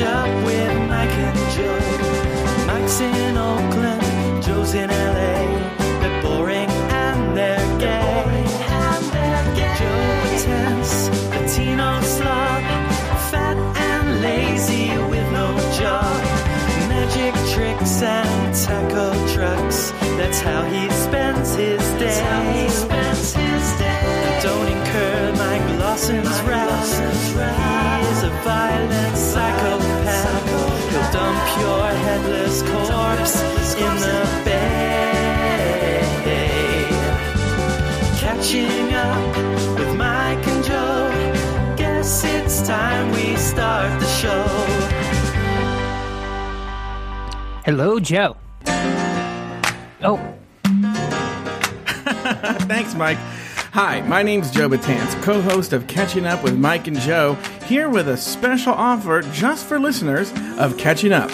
catch your headless corpse in the bay. Catching up with Mike and Joe. Guess it's time we start the show. Hello, Joe. Oh, Thanks, Mike. Hi, my name's Joe Batance, co host of Catching Up with Mike and Joe, here with a special offer just for listeners of Catching Up.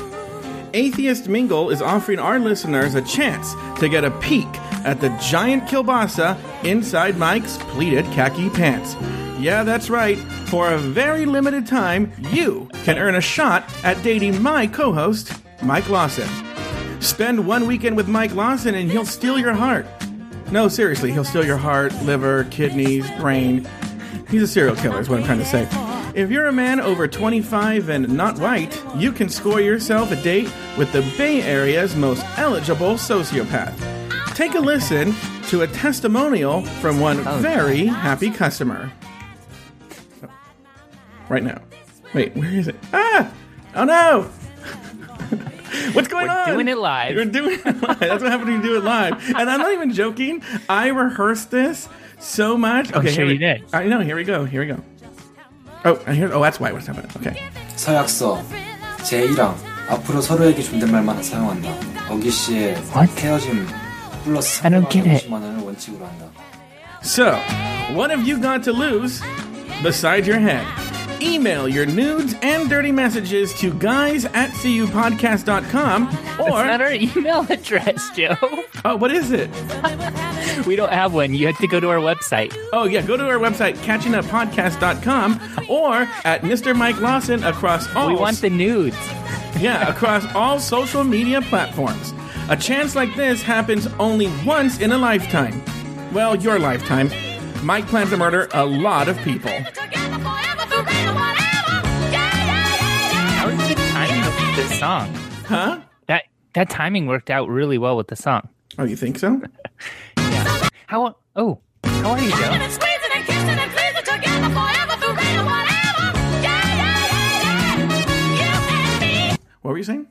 Atheist Mingle is offering our listeners a chance to get a peek at the giant kielbasa inside Mike's pleated khaki pants. Yeah, that's right. For a very limited time, you can earn a shot at dating my co host, Mike Lawson. Spend one weekend with Mike Lawson and he'll steal your heart. No, seriously, he'll steal your heart, liver, kidneys, brain. He's a serial killer, is what I'm trying to say. If you're a man over 25 and not white, you can score yourself a date with the Bay Area's most eligible sociopath. Take a listen to a testimonial from one very happy customer. Right now. Wait, where is it? Ah! Oh no! What's going We're on? doing it live. We're doing it live. That's what happened when you do it live. And I'm not even joking. I rehearsed this so much. Okay, sure here we, you did. I know. Here we go. Here we go. Oh, I hear. Oh, that's why. What's happening? Okay. 서약서 제1항 앞으로 서로에게 존댓말만 사용한다. 어기 씨의 What? 헤어짐 플러스 I don't get it. 50만 원을 원칙으로 한다. So, what have you got to lose besides your head? Email your nudes and dirty messages to guys at cupodcast.com that's not or. our email address, Joe. Oh, what is it? We don't have one. You have to go to our website. Oh, yeah, go to our website, catchinguppodcast.com or at Mr. Mike Lawson across all. We want the nudes. Yeah, across all social media platforms. A chance like this happens only once in a lifetime. Well, your lifetime. Mike plans to murder a lot of people. How is the timing of this song? Huh? That that timing worked out really well with the song. Oh, you think so? Yeah. How? Oh, how are you, Joe? What were you saying?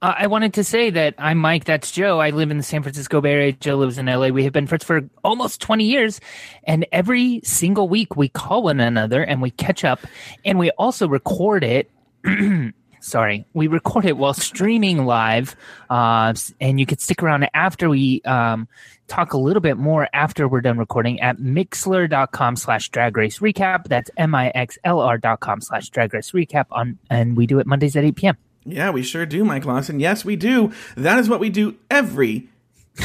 Uh, I wanted to say that I'm Mike. That's Joe. I live in the San Francisco Bay Area. Joe lives in LA. We have been friends for almost 20 years. And every single week we call one another and we catch up and we also record it. Sorry, we record it while streaming live. Uh, and you could stick around after we um, talk a little bit more after we're done recording at mixlr.com slash drag race recap. That's M I X L R dot com slash drag race recap. On, and we do it Mondays at 8 p.m. Yeah, we sure do, Mike Lawson. Yes, we do. That is what we do every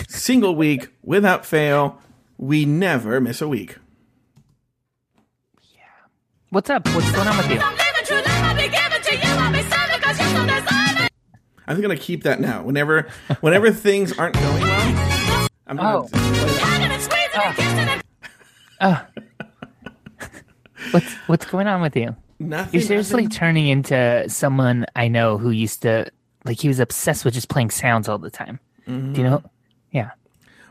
single week without fail. We never miss a week. Yeah. What's up? What's going on with you? I'm gonna keep that now. Whenever, whenever things aren't going well, I'm gonna. Oh. What's what's going on with you? Nothing. You're seriously nothing. turning into someone I know who used to like he was obsessed with just playing sounds all the time. Do you know? Yeah.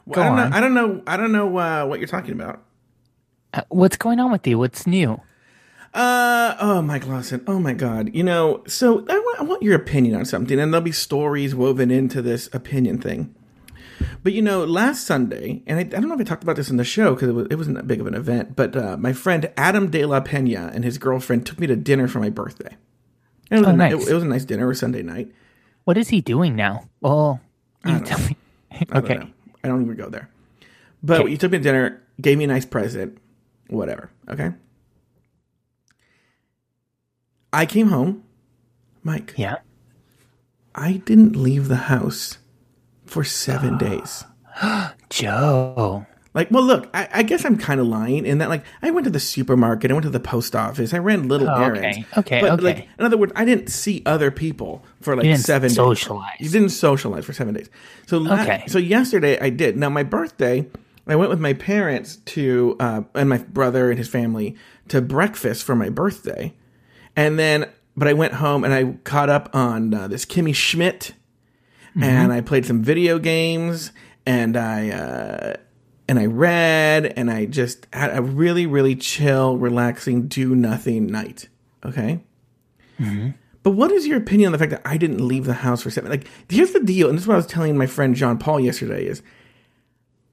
Well, Go I don't on. know. I don't know. I don't know uh, what you're talking about. Uh, what's going on with you? What's new? Uh oh, Mike Lawson. Oh my God. You know, so I want, I want your opinion on something, and there'll be stories woven into this opinion thing. But you know, last Sunday, and I, I don't know if I talked about this in the show because it, was, it wasn't that big of an event. But uh, my friend Adam De La Pena and his girlfriend took me to dinner for my birthday. It was, Oh, a, nice. it, it was a nice dinner. It was Sunday night. What is he doing now? Well, you tell know. me. I don't okay. know. I don't even go there. But Okay. you took me to dinner, gave me a nice present, whatever. Okay. I came home, Mike. Yeah. I didn't leave the house for seven days. Joe. Like, well, look, I, I guess I'm kind of lying in that, like, I went to the supermarket, I went to the post office, I ran little Oh, okay. errands. Okay, but, okay. Like, in other words, I didn't see other people for like You didn't seven socialize. days. You didn't socialize for seven days. So, la- Okay. so yesterday I did. Now, my birthday, I went with my parents to, uh, and my brother and his family to breakfast for my birthday. And then, but I went home and I caught up on uh, this Kimmy Schmidt and I played some video games and I uh, and I read and I just had a really really chill, relaxing, do nothing night. Okay. But what is your opinion on the fact that I didn't leave the house for seven? Like, here's the deal, and this is what I was telling my friend John Paul yesterday: is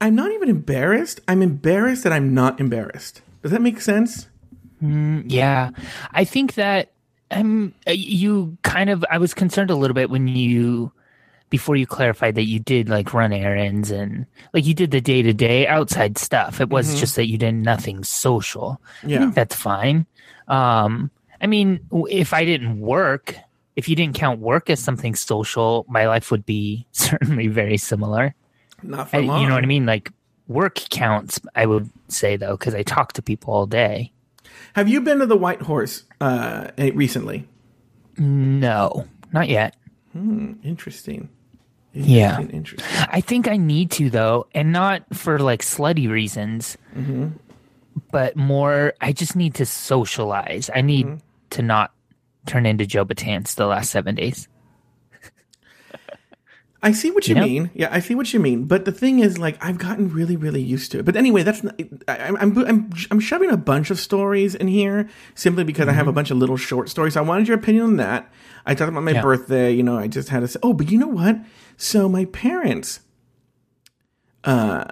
I'm not even embarrassed. I'm embarrassed that I'm not embarrassed. Does that make sense? Yeah, I think that um, you kind of. I was concerned a little bit when you before you clarified that you did like run errands and like you did the day to day outside stuff. It was just that you did nothing social. I Yeah. think that's fine. Um, I mean, if I didn't work, if you didn't count work as something social, my life would be certainly very similar. Not for I- long. you know what I mean? Like work counts. I would say though, because I talk to people all day. Have you been to the White Horse uh, eh, recently? No, not yet. Interesting. Yeah. Interesting, Interesting. I think I need to though, and not for like slutty reasons, but more. I just need to socialize. I need to not turn into Joe Batance the last seven days. I see what you know? mean. Yeah, I see what you mean. But the thing is, like, I've gotten really, really used to it. But anyway, that's not, I, I'm, I'm I'm I'm shoving a bunch of stories in here simply because I have Mm-hmm. a bunch of little short stories. So I wanted your opinion on that. I talked about my Yeah. birthday. You know, I just had to say, oh, but you know what? So my parents, uh,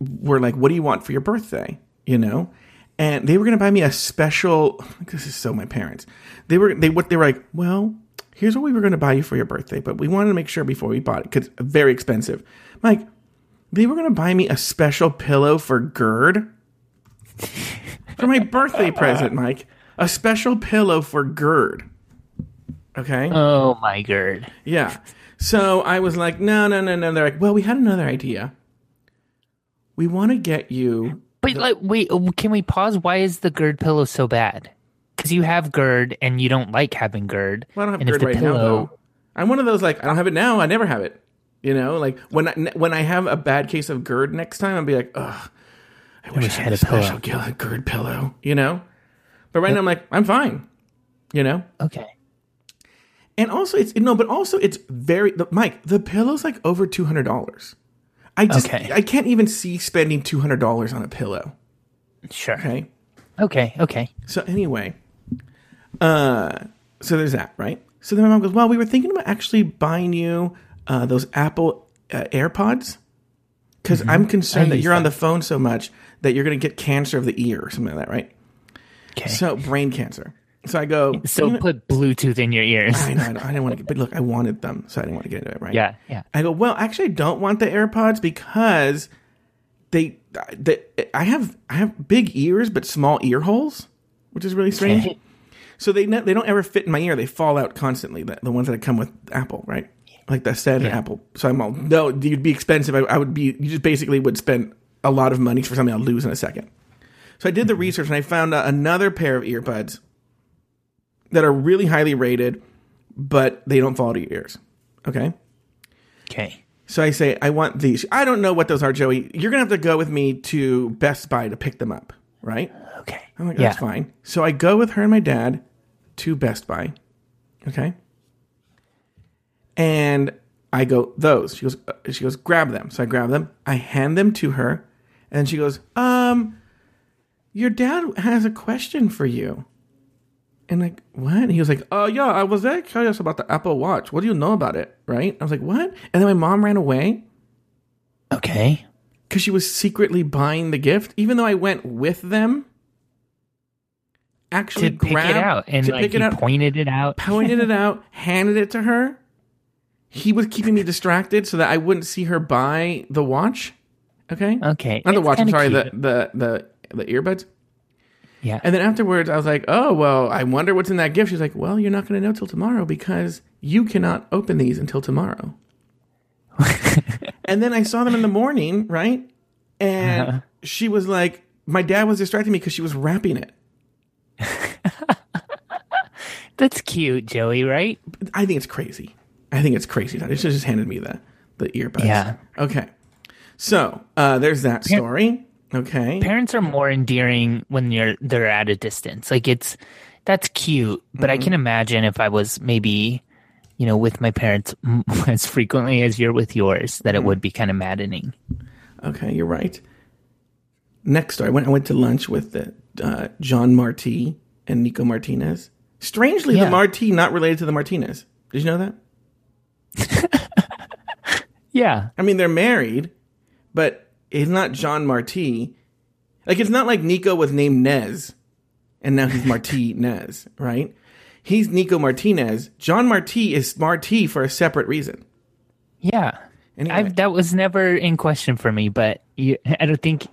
were like, "What do you want for your birthday?" You know, and they were going to buy me a special. This is so my parents. They were they what they were like. Well, here's what we were going to buy you for your birthday, but we wanted to make sure before we bought it because very expensive. Mike, they were going to buy me a special pillow for GERD for my birthday present. Mike, a special pillow for GERD. Okay. Oh my GERD. Yeah. So I was like, no, no, no, no. They're like, well, we had another idea. We want to get you. But like, wait, uh, can we pause? Why is the GERD pillow so bad? Because you have GERD and you don't like having GERD. Well, I don't have and GERD right now, pillow, though. I'm one of those like I don't have it now. I never have it. You know, like when I when I have a bad case of GERD next time, I'll be like, ugh, I wish, I had, a special pillow. GERD pillow. You know. But right now, I'm like, I'm fine. You know. Okay. And also, it's no, but also it's very the, Mike. The pillow's like over two hundred dollars. I just Okay. I can't even see spending two hundred dollars on a pillow. Sure. Okay. Okay. Okay. So anyway, uh, so there's that, right? So then my mom goes, "Well, we were thinking about actually buying you uh, those Apple uh, AirPods because I'm concerned Mm-hmm. That you're on the phone so much that you're going to get cancer of the ear or something like that, right? Okay. So So, brain cancer. So I go, you know- put Bluetooth in your ears. I know, I, know, I didn't want to get, but look, I wanted them, so I didn't want to get into it, right? Yeah. Yeah. I go, well, actually, I don't want the AirPods because they, they, I have, I have big ears but small ear holes, which is really strange. So they ne- they don't ever fit in my ear; they fall out constantly. The, the ones that come with Apple, right? Like the standard Yeah. Apple. So I'm all no, you'd be expensive. I, I would be. You just basically would spend a lot of money for something I'll lose in a second. So I did the Mm-hmm. research and I found uh, another pair of earbuds that are really highly rated, but they don't fall to your ears. Okay. Okay. So I say, I want these. I don't know what those are, Joey. You're going to have to go with me to Best Buy to pick them up, right? Okay. I'm like, yeah. that's fine. So I go with her and my dad to Best Buy. Okay. And I go, those. She goes, uh, she goes, grab them. So I grab them. I hand them to her. And she goes, um, your dad has a question for you. And like, what? And he was like, oh, yeah, I was very curious about the Apple Watch. What do you know about it? Right? I was like, what? And then my mom ran away Okay. because she was secretly buying the gift, even though I went with them. Actually, To pick it out and to like pick it he out, pointed it out. pointed it out, handed it to her. He was keeping me distracted so that I wouldn't see her buy the watch. Okay, Okay. not the It's watch. I'm sorry, the, cute. the the the earbuds. Yeah. And then afterwards, I was like, "Oh well, I wonder what's in that gift." She's like, "Well, you're not going to know till tomorrow because you cannot open these until tomorrow." and then I saw them in the morning, right? and uh-huh. she was like, my dad was distracting me because she was wrapping it. That's cute, Joey, right? I think it's crazy. I think it's crazy. that She just handed me the the earbuds. Yeah. Okay. So uh, there's that story. Okay. Parents are more endearing when you're they're at a distance. Like it's that's cute, but I can imagine if I was maybe you know with my parents as frequently as you're with yours that it would be kind of maddening. Okay, you're right. Next story. I went, I went to lunch with the, uh, John Marti and Nico Martinez. Strangely, Yeah. the Marti not related to the Martinez. Did you know that? Yeah. I mean, they're married, but it's not John Marti. Like, it's not like Nico was named Nez, and now he's Martinez, right? He's Nico Martinez. John Marti is Marti for a separate reason. Yeah. Anyway. That was never in question for me, but you, I don't think.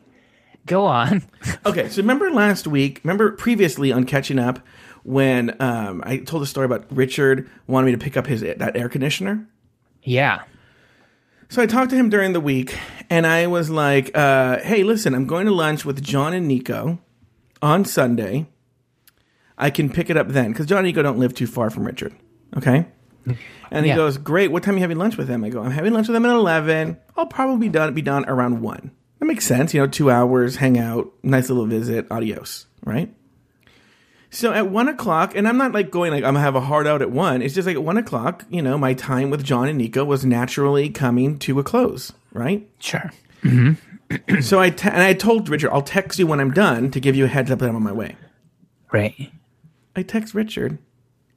Go on. Okay, so remember last week, remember previously on Catching Up when um, I told a story about Richard wanted me to pick up his that air conditioner? yeah. So I talked to him during the week, and I was like, uh, "Hey, listen, I'm going to lunch with John and Nico on Sunday. I can pick it up then because John and Nico don't live too far from Richard. Okay." And he Yeah. goes, "Great. What time are you having lunch with them?" I go, "I'm having lunch with them at 11. I'll probably be done be done around one. That makes sense. You know, two hours, hang out, nice little visit. Adios. Right." So at one o'clock, and I'm not like going like I'm gonna have a hard out at one. It's just like at one o'clock, you know, my time with John and Nico was naturally coming to a close, right? Sure. Mm-hmm. so I te- and I told Richard, I'll text you when I'm done to give you a heads up that I'm on my way. Right. I text Richard,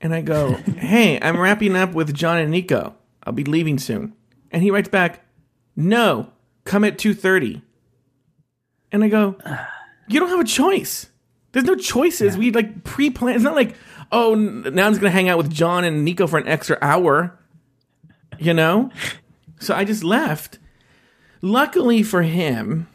and I go, "Hey, I'm wrapping up with John and Nico. I'll be leaving soon." And he writes back, "No, come at 2:30." And I go, "You don't have a choice. There's no choices. We like pre-plan. It's not like, oh, now I'm just gonna hang out with John and Nico for an extra hour." You know? So I just left. Luckily for him,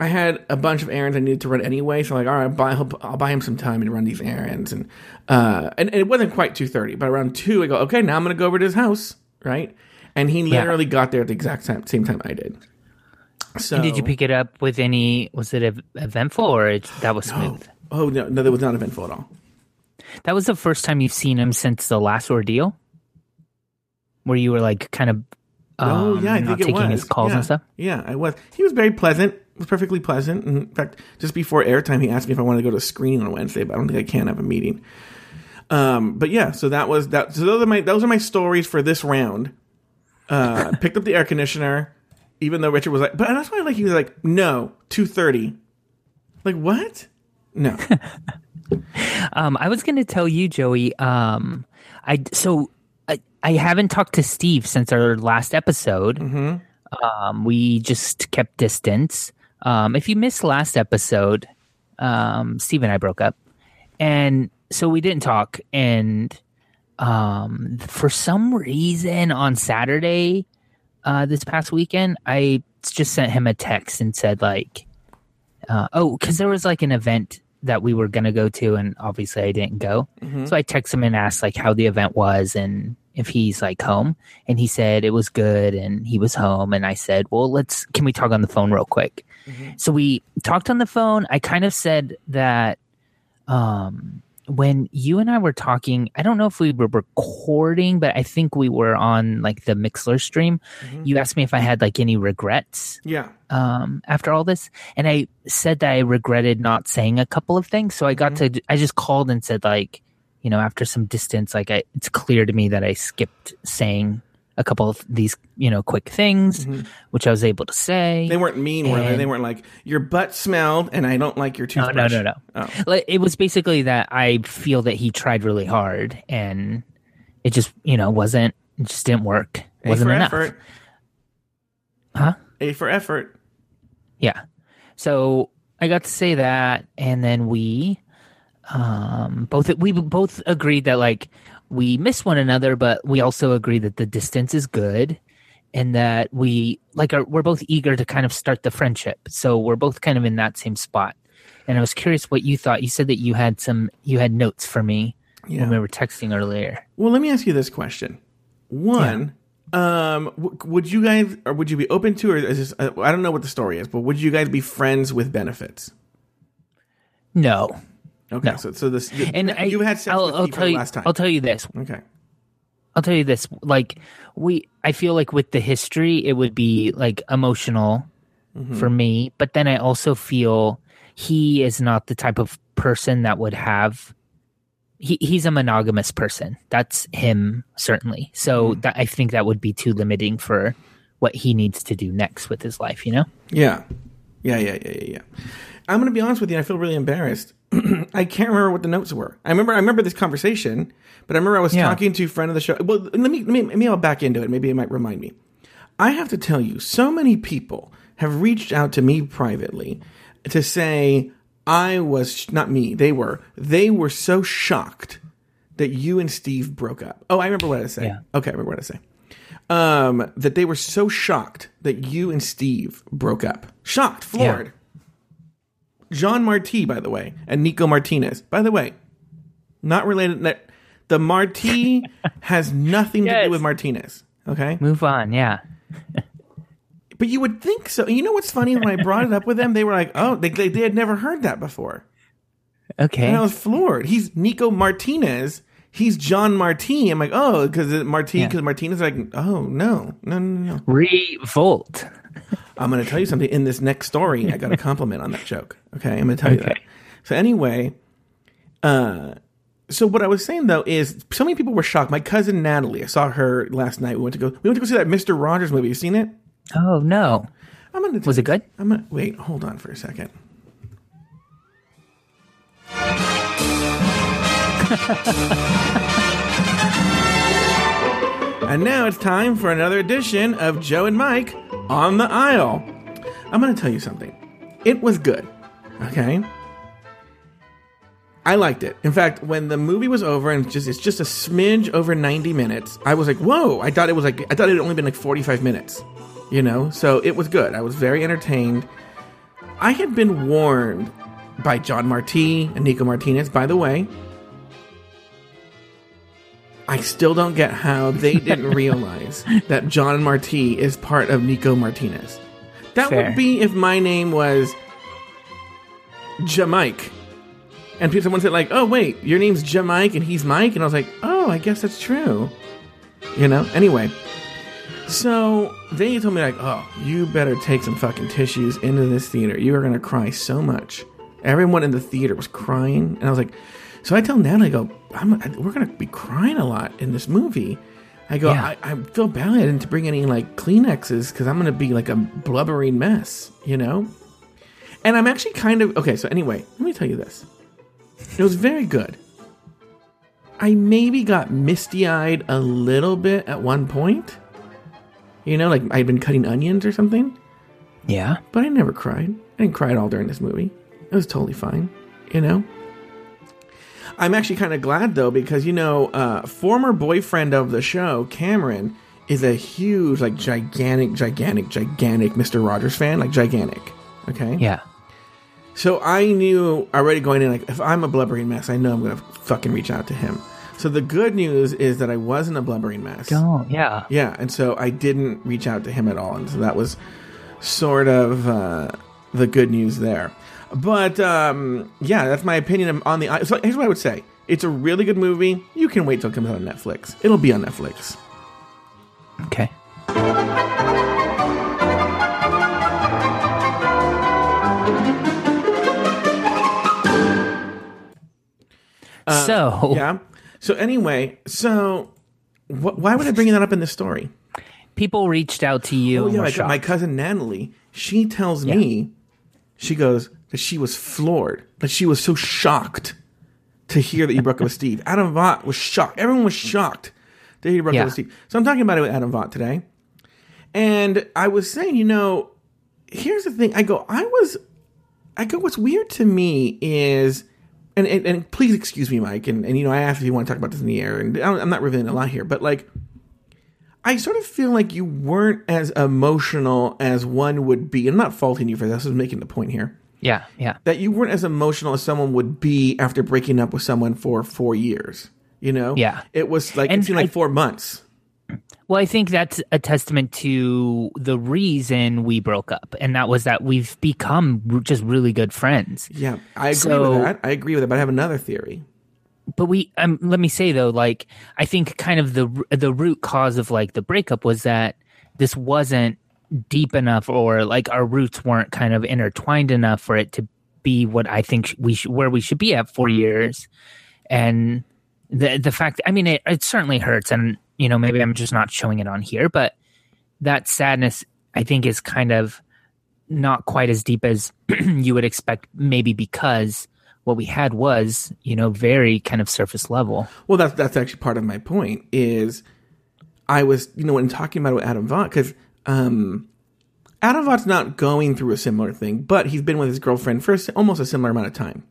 I had a bunch of errands I needed to run anyway. So I'm like, all right, I'll buy, I'll, I'll buy him some time and run these errands, and uh, and, and it wasn't quite two thirty, but around two, I go, okay, now I'm gonna go over to his house, right? And he literally got there at the exact same, same time I did. So And did you pick it up with any? Was it eventful or it, that was smooth? Oh no, no, that was not eventful at all. That was the first time you've seen him since the last ordeal, where you were like kind of. oh um, yeah, I not think it taking was. his calls yeah. and stuff. Yeah, I was. He was very pleasant. Was perfectly pleasant. In fact, just before airtime, he asked me if I wanted to go to a screening on Wednesday, but I don't think I can have a meeting. Um, but yeah, so that was that. So those are my those are my stories for this round. Uh, picked up the air conditioner, even though Richard was like, but that's why like he was like, no, two thirty. Like what? No. Um, I was going to tell you, Joey. Um, I so I, I haven't talked to Steve since our last episode. Um, we just kept distance. Um, if you missed last episode, um, Steve and I broke up, and so we didn't talk. And um, for some reason, on Saturday, uh, this past weekend, I just sent him a text and said like, uh, "Oh, because there was like an event that we were gonna go to, and obviously I didn't go. So I texted him and asked like how the event was and if he's like home, and he said it was good and he was home. And I said, "Well, let's can we talk on the phone real quick?" So we talked on the phone. I kind of said that um, when you and I were talking, I don't know if we were recording, but I think we were on like the Mixlr stream. You asked me if I had like any regrets yeah. um, after all this, and I said that I regretted not saying a couple of things. So I got to, I just called and said like, you know, after some distance, like I, it's clear to me that I skipped saying a couple of these, you know, quick things, which I was able to say. They weren't mean, were they? They weren't like your butt smelled, and I don't like your no, toothbrush. no, no, no. Like, It was basically that I feel that he tried really hard, and it just, you know, wasn't, it just didn't work. A wasn't for enough. effort. Huh? A for effort. Yeah. So I got to say that, and then we um both we both agreed that like we miss one another, but we also agree that the distance is good, and that we like are we're both eager to kind of start the friendship. So we're both kind of in that same spot. And I was curious what you thought. You said that you had some you had notes for me Yeah. when we were texting earlier. Well, let me ask you this question. One, Um, w- would you guys, or would you be open to, or is this? I don't know what the story is, but would you guys be friends with benefits? No. Okay, No. so so this And I, had sex I'll, I'll tell you, last time. I'll tell you this. okay, I'll tell you this. Like we, I feel like with the history, it would be like emotional Mm-hmm. for me. But then I also feel he is not the type of person that would have. He he's a monogamous person. That's him certainly. So Mm-hmm. that I think that would be too limiting for what he needs to do next with his life. You know. yeah, yeah, yeah, yeah, yeah. yeah. I'm gonna be honest with you. I feel really embarrassed. I can't remember what the notes were. I remember I remember this conversation, but I remember I was Yeah. talking to a friend of the show. Well, let me let me maybe I'll back into it. Maybe it might remind me. I have to tell you, so many people have reached out to me privately to say I was not me. They were they were so shocked that you and Steve broke up. Oh, I remember what I say. Yeah. Okay, I remember what I say. Um, that they were so shocked that you and Steve broke up. Shocked, floored. John Marti, by the way, and Nico Martinez. By the way, not related. That the Marti has nothing to do with Martinez. Okay, Move on. Yeah. but you would think so. You know what's funny? When I brought it up with them, they were like, "Oh, they they, they had never heard that before," Okay. and I was floored. He's Nico Martinez. He's John Marti. I'm like, oh, because Marti, Yeah. because Martinez. Like, oh no, no, no, no. Revolt. I'm going to tell you something in this next story. I got a compliment on that joke. Okay, I'm going to tell you that. So anyway, uh, so what I was saying though is so many people were shocked. My cousin Natalie, I saw her last night. We went to go. We went to go see that Mister Rogers movie. You seen it? Oh no. I'm going to. Was it good? I'm gonna wait. Hold on for a second. and now it's time for another edition of Joe and Mike on the aisle. I'm going to tell you something. It was good. Okay. I liked it. In fact, when the movie was over and just it's just a smidge over 90 minutes, I was like, "Whoa!" I thought it was like I thought it had only been like 45 minutes. You know? So it was good. I was very entertained. I had been warned by John Marti and Nico Martinez, by the way. I still don't get how they didn't realize that John Marti is part of Nico Martinez. That Fair. would be if my name was Jamike. And people- someone said like, "Oh wait, your name's Jamike and he's Mike," and I was like, "Oh, I guess that's true." You know. Anyway, so they told me like, "Oh, you better take some fucking tissues into this theater. You are gonna cry so much." Everyone in the theater was crying, and I was like, "So I tell Natalie, I go, I'm, we're gonna be crying a lot in this movie." I go, Yeah. I, I feel bad I didn't bring any like Kleenexes because I'm gonna be like a blubbering mess, you know. And I'm actually kind of okay. So anyway, let me tell you this. It was very good. I maybe got misty eyed a little bit at one point. You know, like I'd been cutting onions or something, Yeah. but I never cried. I didn't cry at all during this movie. It was totally fine, you know? I'm actually kind of glad though, because, you know, uh, former boyfriend of the show, Cameron, is a huge, like, gigantic, gigantic, gigantic Mr. Rogers fan, like, gigantic. Okay? Yeah. So I knew already going in, like, if I'm a blubbering mess, I know I'm going to fucking reach out to him. So the good news is that I wasn't a blubbering mess. Don't. Yeah. Yeah, and so I didn't reach out to him at all, and so that was sort of uh, the good news there. But um, yeah, that's my opinion on the. So here's what I would say: it's a really good movie. You can wait till it comes out on Netflix. It'll be on Netflix. Okay. so Yeah. So anyway, so wh- why would I bring that up in this story? people reached out to you. Oh yeah, my, my cousin Natalie. She tells me, she goes that she was floored, that she was so shocked to hear that you broke up with Steve. Adam Vaught was shocked. Everyone was shocked hear you broke Yeah. up with Steve. So I'm talking about it with Adam Vaught today, and I was saying, you know, here's the thing. I go, I was, I go. What's weird to me is. And, and, and please excuse me, Mike. And, and you know, I asked if you want to talk about this in the air, and I'm I'm not revealing a lot here, but like, I sort of feel like you weren't as emotional as one would be. I'm not faulting you for this. I'm making the point here Yeah. Yeah. that you weren't as emotional as someone would be after breaking up with someone for four years. You know, Yeah. it was like And it seemed like four months. Well, I think that's a testament to the reason we broke up, and that was that we've become just really good friends. Yeah, I agree So- with that. I agree with it, but I have another theory. But we, um, let me say though, like I think kind of the the root cause of like the breakup was that this wasn't deep enough, or like our roots weren't kind of intertwined enough for it to be what I think we should, where we should be at four mm-hmm. years, and the the fact, I mean, it, it certainly hurts, and you know maybe I'm just not showing it on here, but that sadness I think is kind of not quite as deep as you would expect, maybe because what we had was, you know, very kind of surface level. Well, that's that's actually part of my point. Is I was you know when talking about it with Adam Vaught, because um, Adam Vaught's not going through a similar thing, but he's been with his girlfriend for almost a similar amount of time.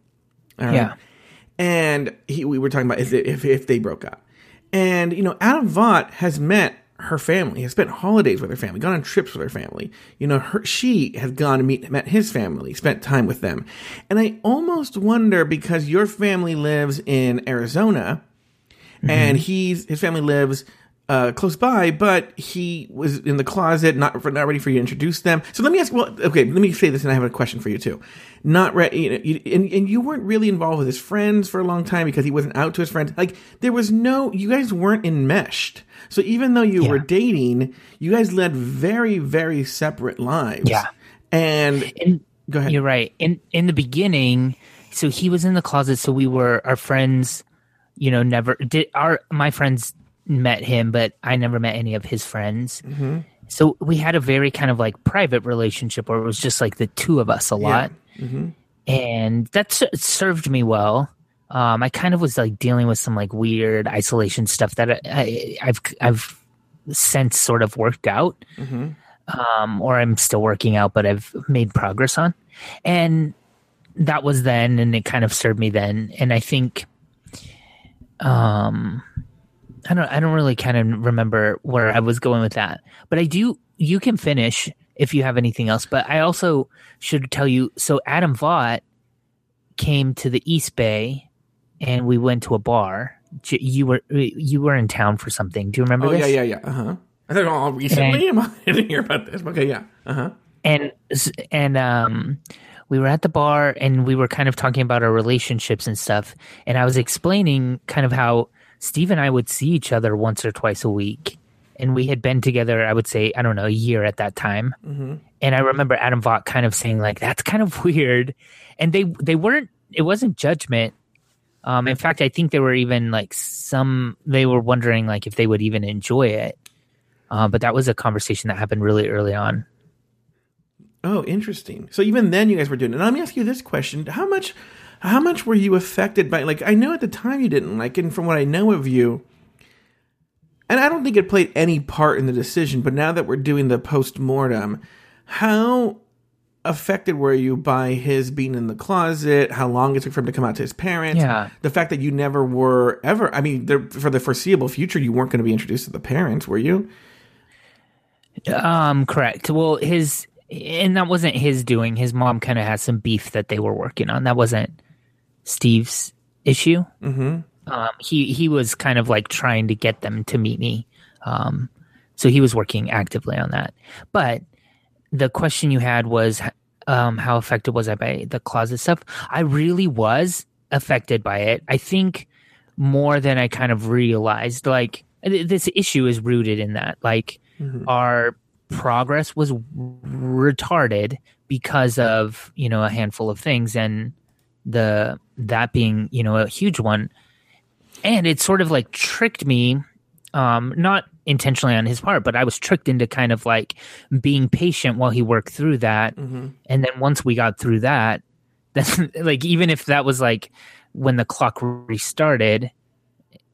Right? Yeah. and he, we were talking about is it, if if they broke up, and you know Adam Vaught has met her family, has spent holidays with her family, gone on trips with her family. You know, her she has gone to meet met his family, spent time with them, and I almost wonder because your family lives in Arizona, and he's his family lives. Uh, close by, but he was in the closet, not not ready for you to introduce them. So let me ask. Well, okay, let me say this, and I have a question for you too. Not ready, you know, you, and and you weren't really involved with his friends for a long time because he wasn't out to his friends. Like there was no, you guys weren't enmeshed. So even though you Yeah. were dating, you guys led very very separate lives. Yeah. and And go ahead. you're right. In in the beginning, so he was in the closet, so we were our friends, you know, never did our my friends met him, but I never met any of his friends. Mm-hmm. So we had a very kind of like private relationship where it was just like the two of us a lot. Mm-hmm. And that ser- served me well. Um, I kind of was like dealing with some like weird isolation stuff that I, I, I've I've since sort of worked out, Mm-hmm. um, or I'm still working out, but I've made progress on. And that was then, and it kind of served me then. And I think, um, I don't I don't really kind of remember where I was going with that, but I do. You can finish if you have anything else. But I also should tell you. So Adam Vaught came to the East Bay, and we went to a bar. You were you were in town for something. Do you remember Oh this? yeah, yeah, yeah. Uh huh. I thought all recently. I didn't hear about this. Okay, yeah. Uh huh. and and um we were at the bar and we were kind of talking about our relationships and stuff and i was explaining kind of how steve and i would see each other once or twice a week and we had been together i would say i don't know a year at that time. And i remember adam Vaught kind of saying like that's kind of weird. And they they weren't it wasn't judgment. Um in fact i think they were even like some they were wondering like if they would even enjoy it. Uh, but that was a conversation that happened really early on. Oh, interesting. So even then, you guys were doing it. And let me ask you this question: How much, how much were you affected by? Like, I know at the time you didn't like, and from what I know of you, and I don't think it played any part in the decision. But now that we're doing the post mortem, how affected were you by his being in the closet? How long it took for him to come out to his parents? Yeah. The fact that you never were ever. I mean, there, for the foreseeable future, you weren't going to be introduced to the parents, were you? Um, correct. Well, his and that wasn't his doing. His mom kind of had some beef that they were working on. That wasn't Steve's issue. Mm-hmm. Um, he he was kind of like trying to get them to meet me. Um, so he was working actively on that. But the question you had was, um, how affected was I by the closet stuff? I really was affected by it. I think more than I kind of realized. Like th- this issue is rooted in that. Like our progress was retarded because of you know a handful of things, and the that being you know a huge one. And it sort of like tricked me, um, not intentionally on his part, but I was tricked into kind of like being patient while he worked through that. And then once we got through that, then like even if that was like when the clock restarted,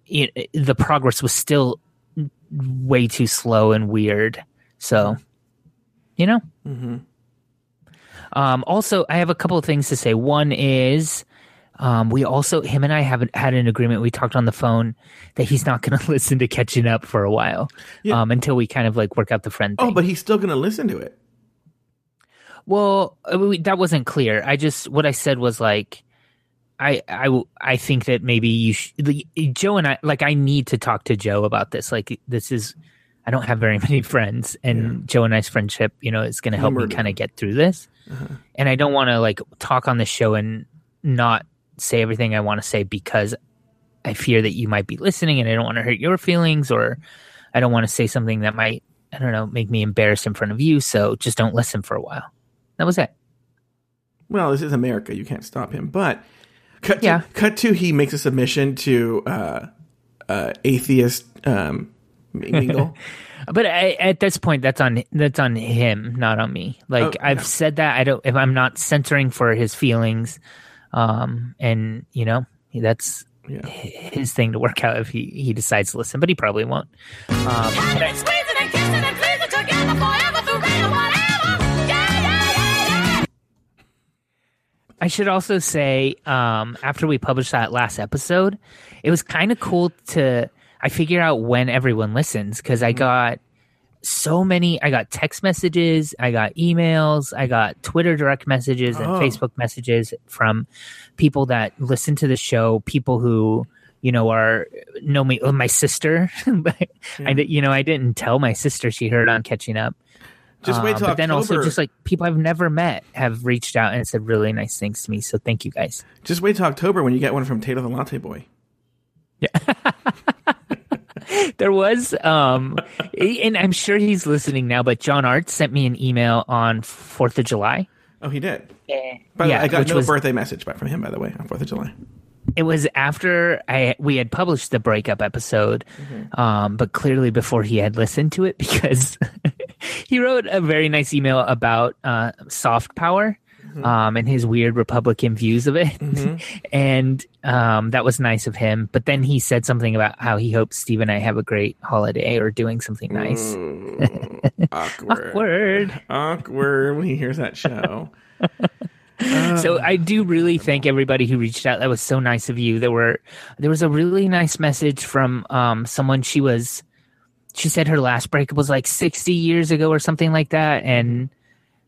it, the progress was still way too slow and weird. So, you know. Um, also, I have a couple of things to say. One is. Um, we also him and I haven't had an agreement. We talked on the phone that he's not going to listen to catching up for a while, Yeah. um, until we kind of like work out the friend thing. Oh, but he's still going to listen to it. Well, we, that wasn't clear. I just what I said was like, I I I think that maybe you sh- Joe and I like I need to talk to Joe about this. Like this is I don't have very many friends, and Joe and I's friendship, you know, is going to help me kind of get through this. And I don't want to like talk on the show and not say everything I want to say because I fear that you might be listening, and I don't want to hurt your feelings, or I don't want to say something that might, I don't know, make me embarrassed in front of you. So just don't listen for a while. That was it. Well, this is America. You can't stop him. But cut to, Yeah. cut to he makes a submission to uh, uh, atheist um, Mingle. But I, at this point, that's on that's on him, not on me. Like Oh, I've no. said that I don't. If I'm not censoring for his feelings, um, and you know that's Yeah. his thing to work out if he he decides to listen, but he probably won't. Um. I should also say, um, after we published that last episode, it was kind of cool to I figure out when everyone listens because I got so many. I got text messages, I got emails, I got Twitter direct messages and Oh. Facebook messages from people that listen to the show, people who you know are know me. oh, My sister, but I you know I didn't tell my sister she heard on catching up. Just wait Uh, till but then also just like people I've never met have reached out and said really nice things to me. So thank you guys. Just wait till October when you get one from Tato the Latte Boy. There was, um, and I'm sure he's listening now. But John Art sent me an email on Fourth of July. Oh, he did. By the yeah, way, I got no was birthday message back from him, by the way, on 4th of July. it was after I we had published the breakup episode, Mm-hmm. um, but clearly before he had listened to it because he wrote a very nice email about uh, soft power. Mm-hmm. Um, and his weird Republican views of it, and um, that was nice of him. But then he said something about how he hopes Steve and I have a great holiday or doing something nice. Awkward. awkward. Awkward when he hears that show. So I do really thank everybody who reached out. That was so nice of you. There were there was a really nice message from um someone she was she said her last breakup was like 60 years ago or something like that and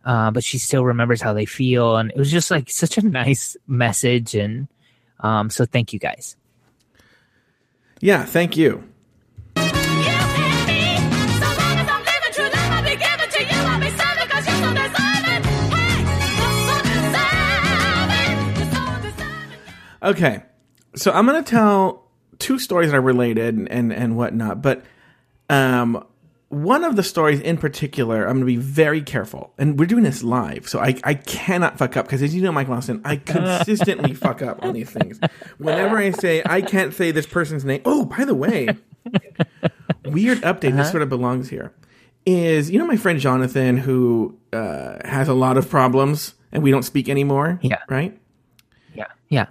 uh, but she still remembers how they feel and it was just like such a nice message and um so thank you guys. Yeah, thank you. Okay, so I'm going to tell two stories that are related and, and, and whatnot, but um, one of the stories in particular, I'm going to be very careful. And we're doing this live, so I, I cannot fuck up because, as you know, Mike Lawson, I consistently fuck up on these things. Whenever I say, I can't say this person's name. Oh, by the way, weird update. This sort of belongs here. Is you know my friend Jonathan who uh, has a lot of problems and we don't speak anymore. Yeah. Right. Yeah. Yeah.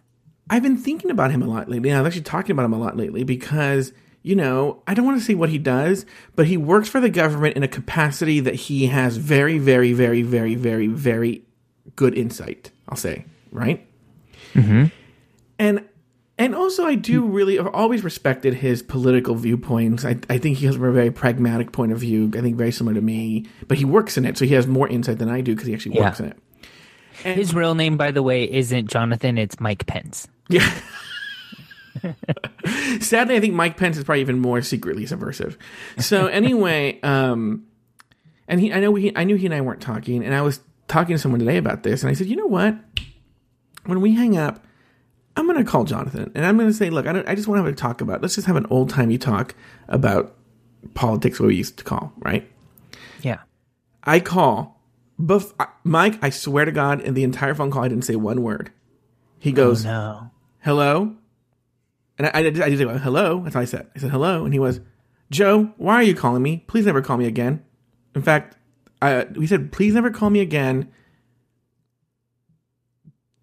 I've been thinking about him a lot lately. and I was actually talking about him a lot lately because, you know, I don't want to say what he does, but he works for the government in a capacity that he has very, very, very, very, very, very good insight, I'll say, right? Mm-hmm. And and also I do really I've always respected his political viewpoints. I, I think he has a very pragmatic point of view, I think very similar to me. But he works in it, so he has more insight than I do because he actually Yeah. works in it. His real name by the way isn't Jonathan, it's Mike Pence. Yeah. Sadly, I think Mike Pence is probably even more secretly subversive. So anyway, um, and he, I know he, I knew he and I weren't talking, and I was talking to someone today about this, and I said, you know what? When we hang up, I'm going to call Jonathan, and I'm going to say, look, I, don't, I just want to have a talk about. Let's just have an old timey talk about politics, what we used to call, right? Yeah. I call, bef- Mike. I swear to God, in the entire phone call, I didn't say one word. He goes, No. hello? And I, I, did, I did go, hello? That's all I said. I said, hello. And he was, Joe, why are you calling me? Please never call me again. In fact, I, he said, please never call me again.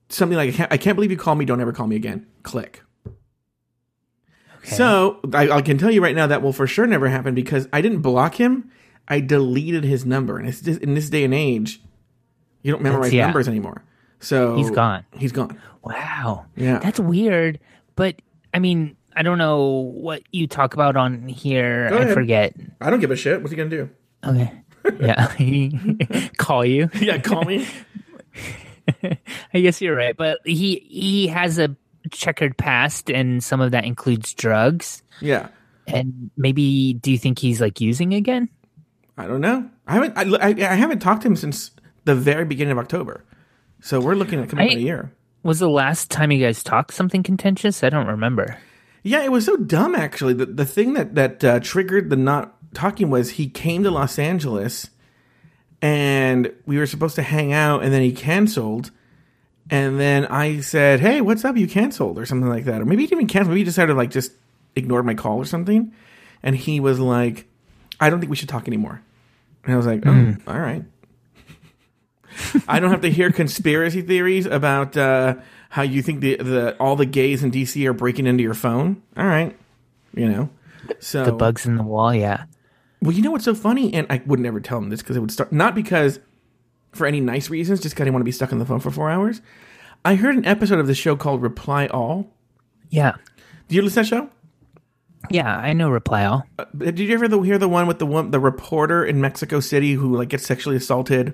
Something like, I can't, I can't believe you called me. Don't ever call me again. Click. Okay. So I, I can tell you right now that will for sure never happen because I didn't block him. I deleted his number. And it's just, in this day and age, you don't memorize yeah. numbers anymore. So He's gone. He's gone. Wow. Yeah. That's weird. But I mean, I don't know what you talk about on here. I forget. I don't give a shit. What's he gonna do? Okay. Yeah. Call you. Yeah, call me. I guess you're right. But he he has a checkered past and some of that includes drugs. yeah. And maybe do you think he's like using again? I don't know. I haven't. I, I, I haven't talked to him since the very beginning of October. So we're looking at coming up I- in a year. Was the last time you guys talked something contentious? I don't remember. Yeah, it was so dumb. Actually, the the thing that that uh, triggered the not talking was he came to Los Angeles, and we were supposed to hang out, and then he canceled. And then I said, "Hey, what's up? You canceled or something like that, or maybe he didn't even cancel. Maybe he decided like just ignored my call or something." And he was like, "I don't think we should talk anymore." And I was like, "Oh, all right." I don't have to hear conspiracy theories about uh, how you think the, the all the gays in DC are breaking into your phone. All right, you know. So The bugs in the wall, yeah. well, you know what's so funny, and I would never tell him this because it would start not because for any nice reasons, just because I want to be stuck on the phone for four hours. I heard an episode of the show called Reply All. Yeah. Do you listen to that show? Yeah, I know reply all. Uh, Did you ever the- hear the one with the one the reporter in Mexico City who like gets sexually assaulted,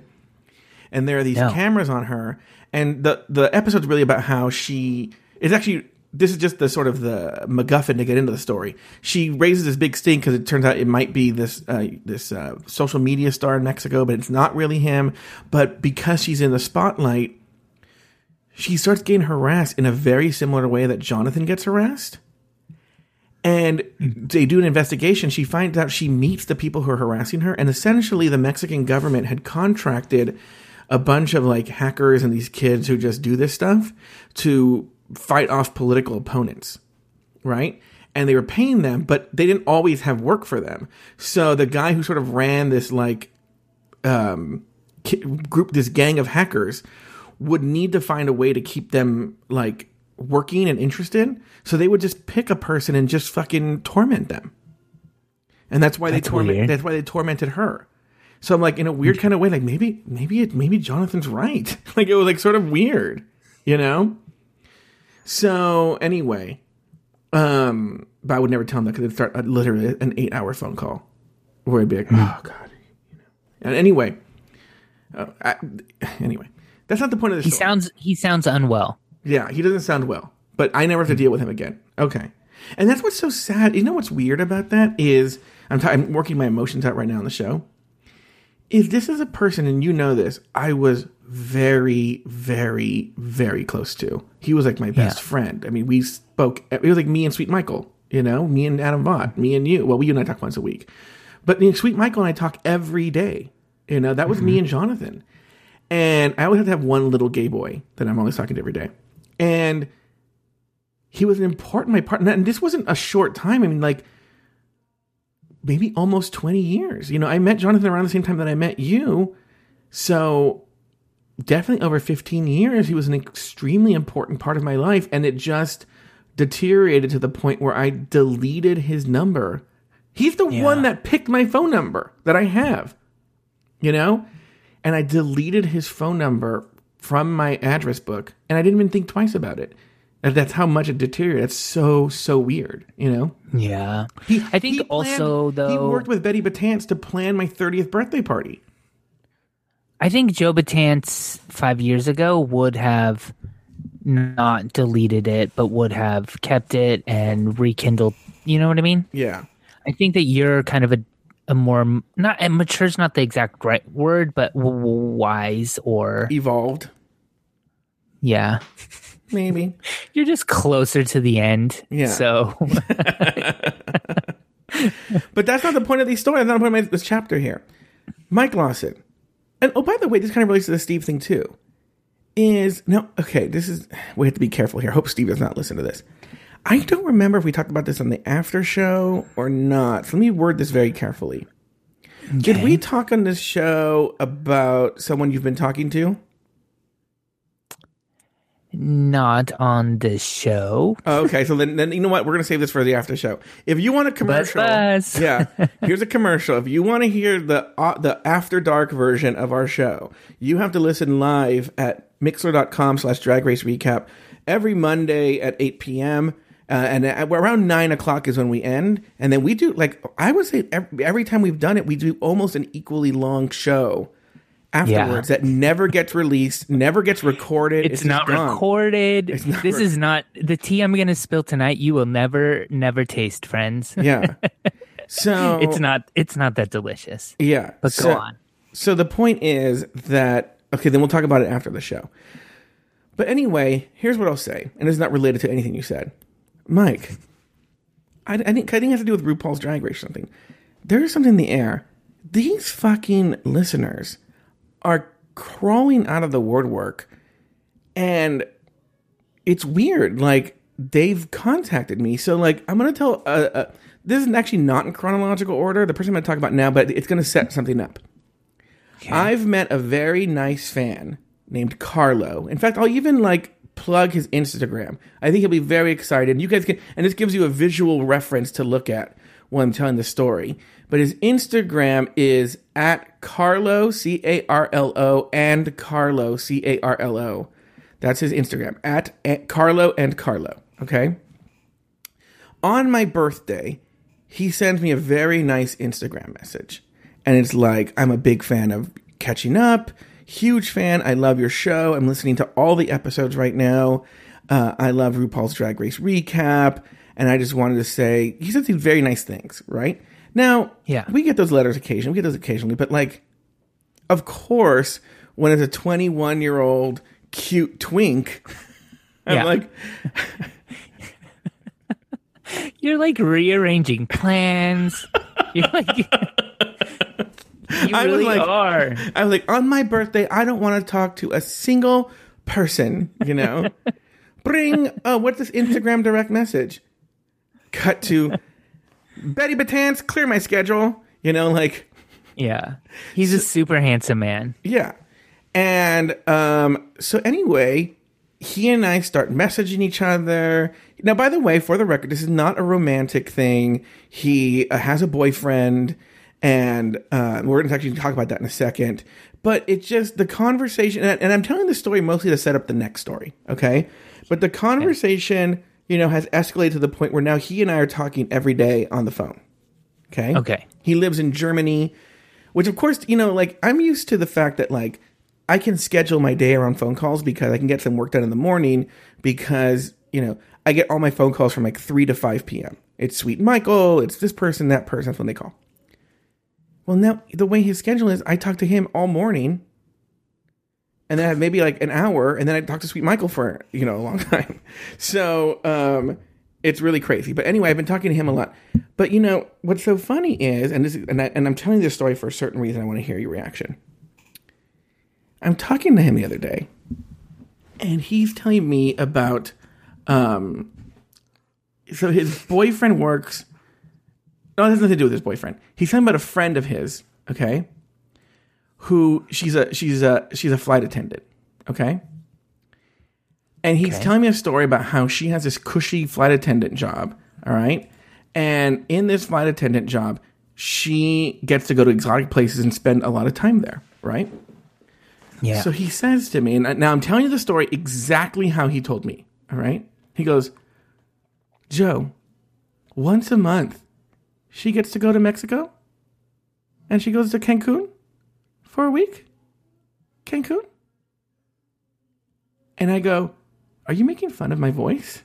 and there are these No. cameras on her, and the the episode's really about how she is actually this is just the sort of the MacGuffin to get into the story. She raises this big stink because it turns out it might be this uh, this uh, social media star in Mexico, but it's not really him. But because she's in the spotlight, she starts getting harassed in a very similar way that Jonathan gets harassed. And they do an investigation. She finds out she meets the people who are harassing her, and essentially the Mexican government had contracted a bunch of like hackers and these kids who just do this stuff to fight off political opponents, right? And they were paying them, but they didn't always have work for them. So the guy who sort of ran this like um, group, this gang of hackers, would need to find a way to keep them like working and interested. So they would just pick a person and just fucking torment them. And that's why That's they torment. weird. That's why they tormented her. So I'm like, in a weird kind of way, like maybe, maybe it, maybe Jonathan's right. like it was like sort of weird, you know. So anyway, um, but I would never tell him that because it'd start uh, literally an eight-hour phone call where I'd be like, oh god. You know. And anyway, uh, I, anyway, that's not the point of this. He sounds he sounds unwell. Yeah, he doesn't sound well, but I never have to deal with him again. Okay. And that's what's so sad. You know what's weird about that is I'm, t- I'm working my emotions out right now on the show. If this is a person, and you know this, I was very, very, very close to. He was like my best Yeah. friend. I mean, we spoke. It was like me and Sweet Michael. You know, me and Adam Vaught, me and you. Well, we you and I talk once a week, but you know, Sweet Michael and I talk every day. You know, that was me mm-hmm. and Jonathan. And I always have to have one little gay boy that I'm always talking to every day. And he was an important my partner. And this wasn't a short time. I mean, like maybe almost 20 years. You know, I met Jonathan around the same time that I met you. So definitely over 15 years, he was an extremely important part of my life. And it just deteriorated to the point where I deleted his number. He's the Yeah. one that picked my phone number that I have, you know? And I deleted his phone number from my address book and I didn't even think twice about it. And That's how much it deteriorated. That's so, so weird, you know? Yeah. He, I think he also, though he worked with Betty Batance to plan my 30th birthday party. I think Joe Batance five years ago would have not deleted it, but would have kept it and rekindled. You know what I mean? Yeah. I think that you're kind of a a more not and is not the exact right word, but w- wise or Evolved. yeah, Maybe. you're just closer to the end. Yeah. So But that's not the point of these stories. That's not the point of this chapter here. Mike Lawson. And oh, by the way, this kind of relates to the Steve thing too. Is no okay. This is we have to be careful here. I hope Steve does not listen to this. I don't remember if we talked about this on the after show or not. So let me word this very carefully. Did we talk on this show about someone you've been talking to? Not on this show. Oh, okay, so then, then you know what? We're gonna save this for the after show. If you want a commercial, buzz. yeah, here's a commercial. If you want to hear the uh, the after dark version of our show, you have to listen live at mixlr.com/slash Drag Race Recap every Monday at 8 p.m. Uh, and around nine o'clock is when we end, and then we do like I would say every, every time we've done it, we do almost an equally long show afterwards that never gets released, never gets recorded. It's, just not recorded. not this re- is not the tea I'm going to spill tonight. You will never, never taste, friends. Yeah. So it's not. It's not that delicious. Yeah. But so, go on. So the point is that okay, then we'll talk about it after the show. But anyway, here's what I'll say, and it's not related to anything you said, Mike. I, I think I think it has to do with RuPaul's Drag Race or something. There's something in the air. These fucking listeners are crawling out of the woodwork, and it's weird. Like they've contacted me, so like I'm gonna tell. Uh, uh, this is actually not in chronological order. The person I'm gonna talk about now, but it's gonna set something up. I've met a very nice fan named Carlo. In fact, I'll even like plug his Instagram. I think he'll be very excited. You guys can, and this gives you a visual reference to look at when I'm telling the story. But his Instagram is at Carlo C A R L O and Carlo C A R L O. That's his Instagram at, at Carlo and Carlo. Okay. On my birthday, he sends me a very nice Instagram message. And it's like, I'm a big fan of catching up, huge fan. I love your show. I'm listening to all the episodes right now. Uh, I love RuPaul's Drag Race recap. And I just wanted to say, he says these very nice things, right? Now, Yeah. we get those letters occasionally. We get those occasionally, but like, of course, when it's a 21 year old cute twink, I'm Yeah. like, You're like rearranging plans. You're like. you I was really like- are. I was like, on my birthday, I don't want to talk to a single person, you know? Bring, oh, what's this Instagram direct message? Cut to Betty Batance, clear my schedule, you know, like, Yeah, he's a super handsome man. yeah. And um, so, anyway, he and I start messaging each other. Now, by the way, for the record, this is not a romantic thing. He uh, has a boyfriend, and uh, we're going to actually talk about that in a second. But it's just the conversation, and, and I'm telling the story mostly to set up the next story, okay? But the conversation, you know, has escalated to the point where now he and I are talking every day on the phone. Okay. Okay. He lives in Germany, which of course, you know, like I'm used to the fact that like I can schedule my day around phone calls because I can get some work done in the morning because, you know, I get all my phone calls from like 3 to 5 p.m. It's Sweet Michael, it's this person, that person, that's when they call. Well, now the way his schedule is, I talk to him all morning and then I have maybe like an hour and then I talk to Sweet Michael for, you know, a long time. So, um, it's really crazy. But anyway, I've been talking to him a lot. But you know, what's so funny is, and this is, and, I, and I'm telling this story for a certain reason. I want to hear your reaction. I'm talking to him the other day, and he's telling me about, um, so his boyfriend works. No, it has nothing to do with his boyfriend. He's talking about a friend of his. Okay, who she's a she's a she's a flight attendant. Okay. And he's Okay. telling me a story about how she has this cushy flight attendant job. All right. And in this flight attendant job, she gets to go to exotic places and spend a lot of time there. Right. Yeah. So he says to me, and now I'm telling you the story exactly how he told me. All right. He goes, Joe, once a month, she gets to go to Mexico and she goes to Cancun for a week. Cancun? And I go, Are you making fun of my voice?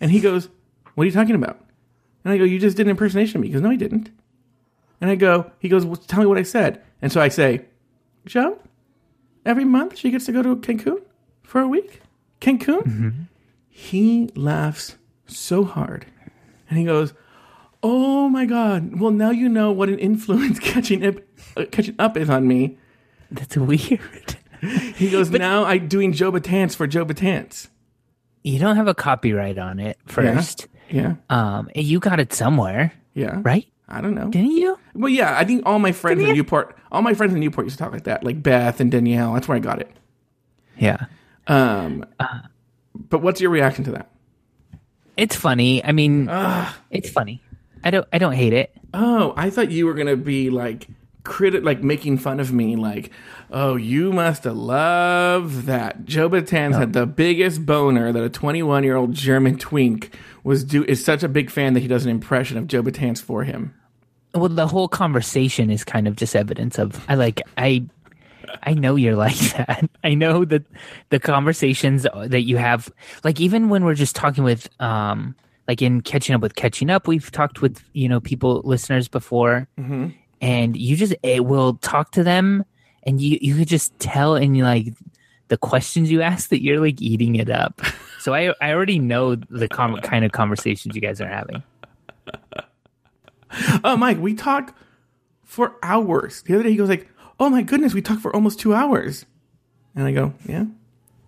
And he goes, What are you talking about? And I go, You just did an impersonation of me. He goes, No, I didn't. And I go, He goes, well, Tell me what I said. And so I say, Joe, every month she gets to go to Cancun for a week? Cancun? Mm-hmm. He laughs so hard. And he goes, Oh my God. Well, now you know what an influence catching up, uh, catching up is on me. That's weird. He goes, Now I'm doing Joe Batance for Joe Batance. You don't have a copyright on it first. Yeah. Um, you got it somewhere, Yeah. right? I don't know. Didn't you? Well, yeah, I think all my friends in you? Newport, all my friends in Newport used to talk like that, like Beth and Danielle. That's where I got it. Yeah. Um, but what's your reaction to that? It's funny. I mean, it's funny. I don't. I don't hate it. Oh, I thought you were gonna be like crit, like making fun of me, like, oh, you must have loved that. Joe Batance had the biggest boner that a 21 year old German twink was do is such a big fan that he does an impression of Joe Batance for him. Well, the whole conversation is kind of just evidence of I like I. I know you're like that. I know that the conversations that you have, like even when we're just talking with, um, like in catching up with catching up, we've talked with you know people listeners before, and you just it will talk to them, and you you could just tell in like the questions you ask that you're like eating it up. So I I already know the com- kind of conversations you guys are having. Oh, Mike, we talk for hours. The other day he goes like, "Oh my goodness, we talked for almost two hours," and I go, "Yeah,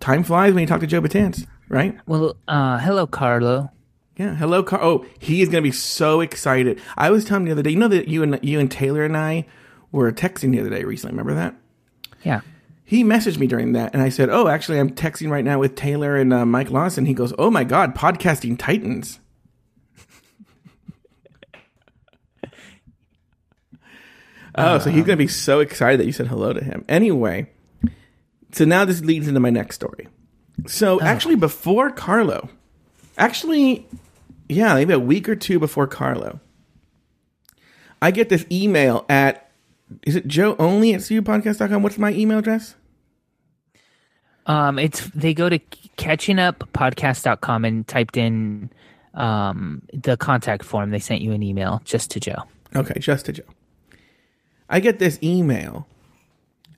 time flies when you talk to Joe Batance, right?" Well, uh, hello, Carlo. Yeah. Hello, Car. Oh, he is gonna be so excited. I was telling him the other day. You know that you and you and Taylor and I were texting the other day recently. Remember that? Yeah. He messaged me during that, and I said, "Oh, actually, I'm texting right now with Taylor and uh, Mike Lawson." He goes, "Oh my God, podcasting titans." oh, so he's gonna be so excited that you said hello to him. Anyway, so now this leads into my next story. So actually, before Carlo, actually, yeah, maybe a week or two before Carlo, I get this email at is it Joe only at cupodcast.com? What's my email address? Um, it's they go to catchinguppodcast.com and typed in um the contact form. They sent you an email just to Joe. Okay, just to Joe. I get this email.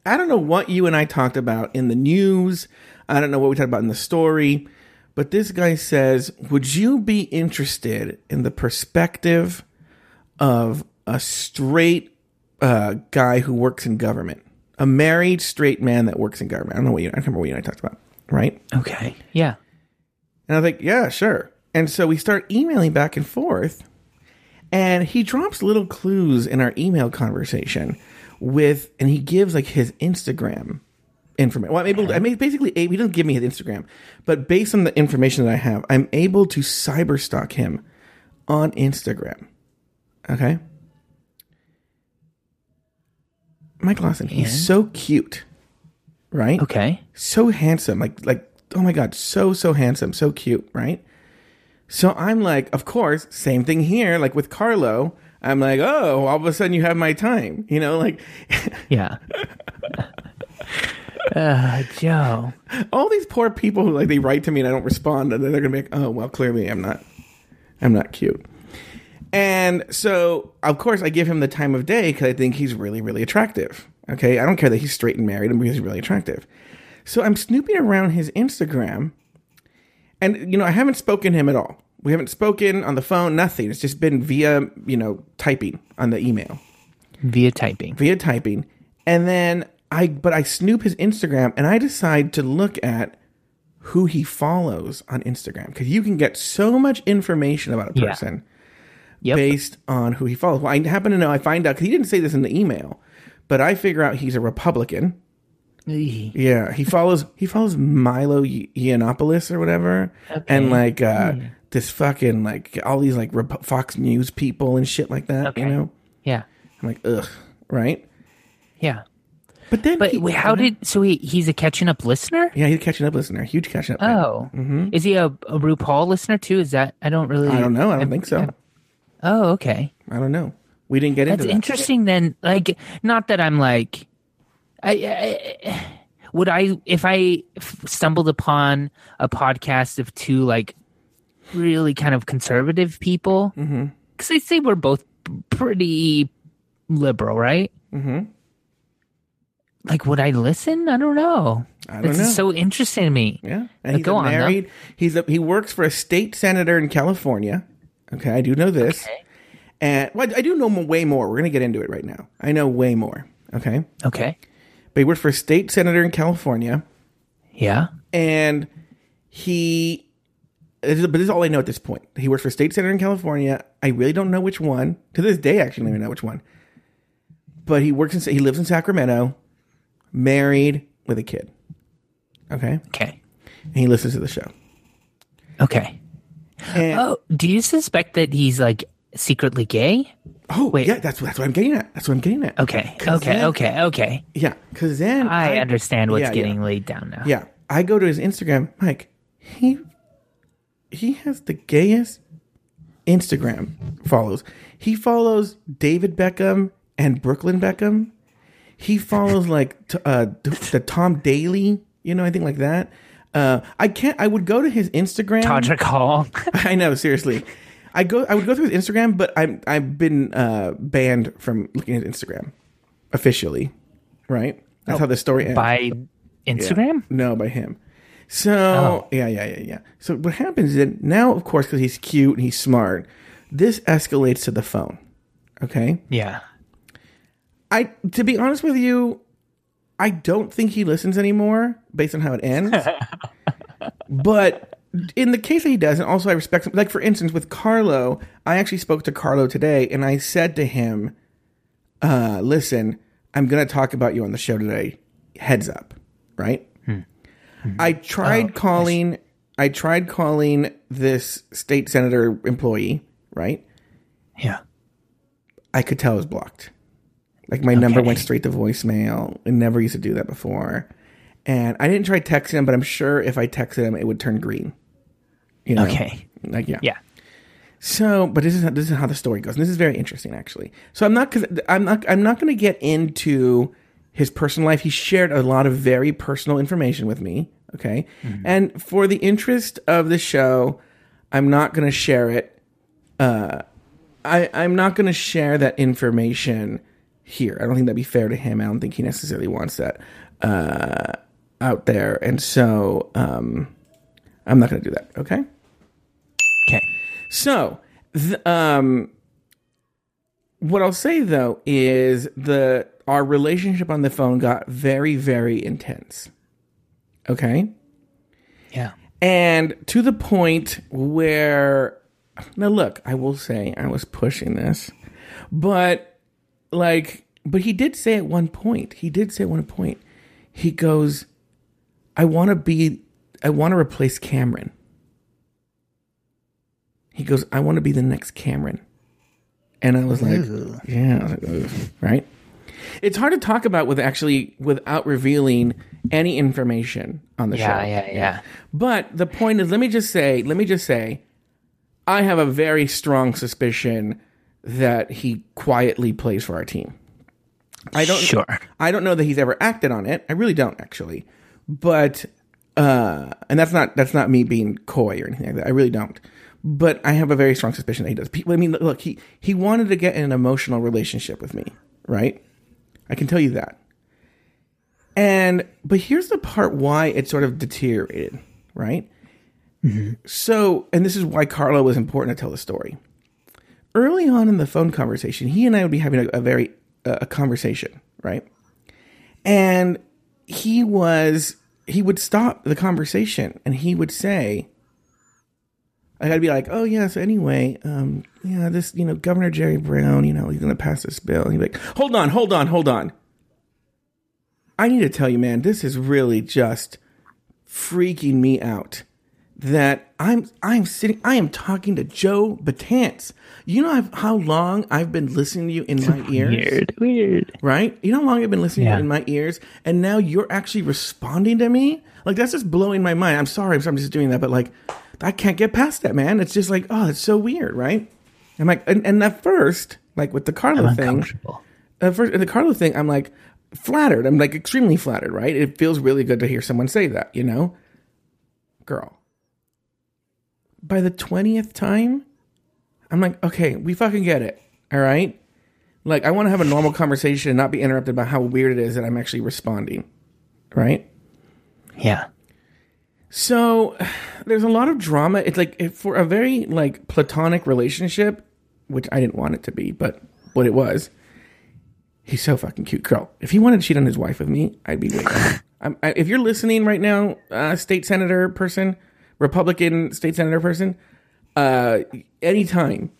I don't know what you and I talked about in the news. I don't know what we talked about in the story. But this guy says, Would you be interested in the perspective of a straight uh, guy who works in government? A married straight man that works in government. I don't know what you I can't remember what you and I talked about. Right? Okay. Yeah. And I was like, yeah, sure. And so we start emailing back and forth. And he drops little clues in our email conversation with, and he gives like his Instagram information. Well, I'm able to, I mean, basically, he doesn't give me his Instagram, but based on the information that I have, I'm able to cyber stalk him on Instagram. Okay. Mike Lawson, he's so cute, right? Okay. so handsome like like oh my god so so handsome so cute right so i'm like of course same thing here like with carlo i'm like oh all of a sudden you have my time you know like Yeah. uh, Joe. all these poor people who like they write to me and i don't respond and then they're gonna be like oh well clearly i'm not i'm not cute. And so of course i give him the time of day because i think he's really really attractive okay? I don't care that he's straight and married and he's really attractive. So i'm snooping around his instagram and you know i haven't spoken to him at all. We haven't spoken on the phone nothing. It's just been via you know typing on the email. Via typing. via typing. And then i but i snoop his instagram and i decide to look at who he follows on instagram. Because you can get so much information about a Yeah. person Yep. based on who he follows. Well i happen to know i find out because he didn't say this in the email but i figure out he's a republican. Yeah he follows he follows milo yiannopoulos or whatever. And like uh this fucking like all these like Rep- fox news people and shit like that you know? Yeah. i'm like ugh. Right? Yeah. But then But he- wait, how did so he he's a catching up listener? Yeah, he's a catching up listener. Huge catching up. Oh, is he a, a RuPaul listener too? Is that I don't really. I don't know. I don't think so. Oh, okay. I don't know. We didn't get That's into that. interesting. Then, like, not that I'm like, I, I would I if I f- stumbled upon a podcast of two like really kind of conservative people because they say we're both pretty liberal, right? Mm-hmm. Like, would I listen? I don't know. I don't It's know. so interesting to me. Yeah, and he's go a on, though. married. He's a, he works for a state senator in California. Okay, I do know this, Okay. and well, I do know way more. We're gonna get into it right now. I know way more. Okay, Okay. but he works for a state senator in California, Yeah. and he. But this is all I know at this point. He works for a state senator in California. I really don't know which one. To this day, I actually don't even know which one. But he works in. He lives in Sacramento, married with a kid. Okay, Okay. and he listens to the show. Okay. And, Oh, do you suspect that he's like secretly gay? Oh, Wait. yeah, that's that's what I'm getting at. That's what I'm getting at. Okay. Okay. then- Okay. Okay. Yeah, because then I, understand what's yeah, getting yeah. laid down now. Yeah, I go to his Instagram, Mike. He he has the gayest Instagram follows. He follows David Beckham and Brooklyn Beckham. He follows like t- uh, the Tom Daley, you know, anything like that. Uh, I can't. I would go to his Instagram. Todrick Hall. I know, seriously. I go. I would go through his Instagram, but I'm I've been uh, banned from looking at Instagram officially. Right. That's how the story ends. by Instagram? No, by him. So yeah, yeah, yeah, yeah. So what happens is that now, of course, because he's cute and he's smart, this escalates to the phone. Okay. Yeah. I to be honest with you, I don't think he listens anymore based on how it ends. but in the case that he does, and also I respect him. Like for instance, with Carlo, I actually spoke to Carlo today, and I said to him, uh, "Listen, I'm going to talk about you on the show today. Heads up, right?" I tried calling. I tried calling this state senator employee, right? Yeah. I could tell it was blocked. Like my number went straight to voicemail. It never used to do that before. And I didn't try texting him, but I'm sure if I texted him, it would turn green. You know? Okay. Like yeah. Yeah. So, but this is how, this is how the story goes, and this is very interesting actually. So I'm not because I'm not I'm not going to get into his personal life. He shared a lot of very personal information with me. Okay, and for the interest of the show, I'm not going to share it. Uh, I I'm not going to share that information here. I don't think that'd be fair to him. I don't think he necessarily wants that uh, out there, and so um, I'm not going to do that. Okay. Okay. So, th- um, what I'll say though is the our relationship on the phone got very, very intense. Okay, Yeah. and to the point where now look, I will say I was pushing this, but like, but he did say at one point, he did say at one point, he goes, "I want to be, I want to replace Cameron." He goes, I want to be the next Cameron. And I was like, yeah, was like, right? It's hard to talk about with actually without revealing any information on the Yeah, show. Yeah, yeah, yeah. But the point is, let me just say, let me just say, I have a very strong suspicion that he quietly plays for our team. I don't Sure. I don't know that he's ever acted on it. I really don't actually. But uh and that's not that's not me being coy or anything like that. I really don't. But I have a very strong suspicion that he does. People I mean look, he he wanted to get in an emotional relationship with me, right? I can tell you that. And but here's the part why it sort of deteriorated, right? So, and this is why Carlo was important to tell the story. Early on in the phone conversation, he and I would be having a, a very uh, a conversation, right? And he was he would stop the conversation and he would say, I gotta be like, oh yeah, so anyway, um, yeah, this, you know, Governor Jerry Brown, you know, he's gonna pass this bill. And he'd be like, hold on, hold on, hold on. I need to tell you, man, this is really just freaking me out. That I'm I'm sitting I am talking to Joe Batance. You know I've, how long I've been listening to you in my ears? Weird. Weird. right? You know how long I've been listening Yeah. To you in my ears, and now you're actually responding to me. Like that's just blowing my mind. I'm sorry, I'm, just doing that, but like I can't get past that, man. It's just like, oh, it's so weird, right? I'm like, and, and at first, like with the Carlo thing, at first, the Carlo thing, I'm like flattered. I'm like extremely flattered, right? It feels really good to hear someone say that, you know, girl. By the twentieth time, I'm like, okay, we fucking get it, all right. Like, I want to have a normal conversation and not be interrupted by how weird it is that I'm actually responding, right? Yeah. So there's a lot of drama. It's like if for a very like platonic relationship, which I didn't want it to be, but what it was. He's so fucking cute, girl. If he wanted to cheat on his wife with me, I'd be waiting. I'm, I, if you're listening right now, uh, state senator person, Republican state senator person, uh, anytime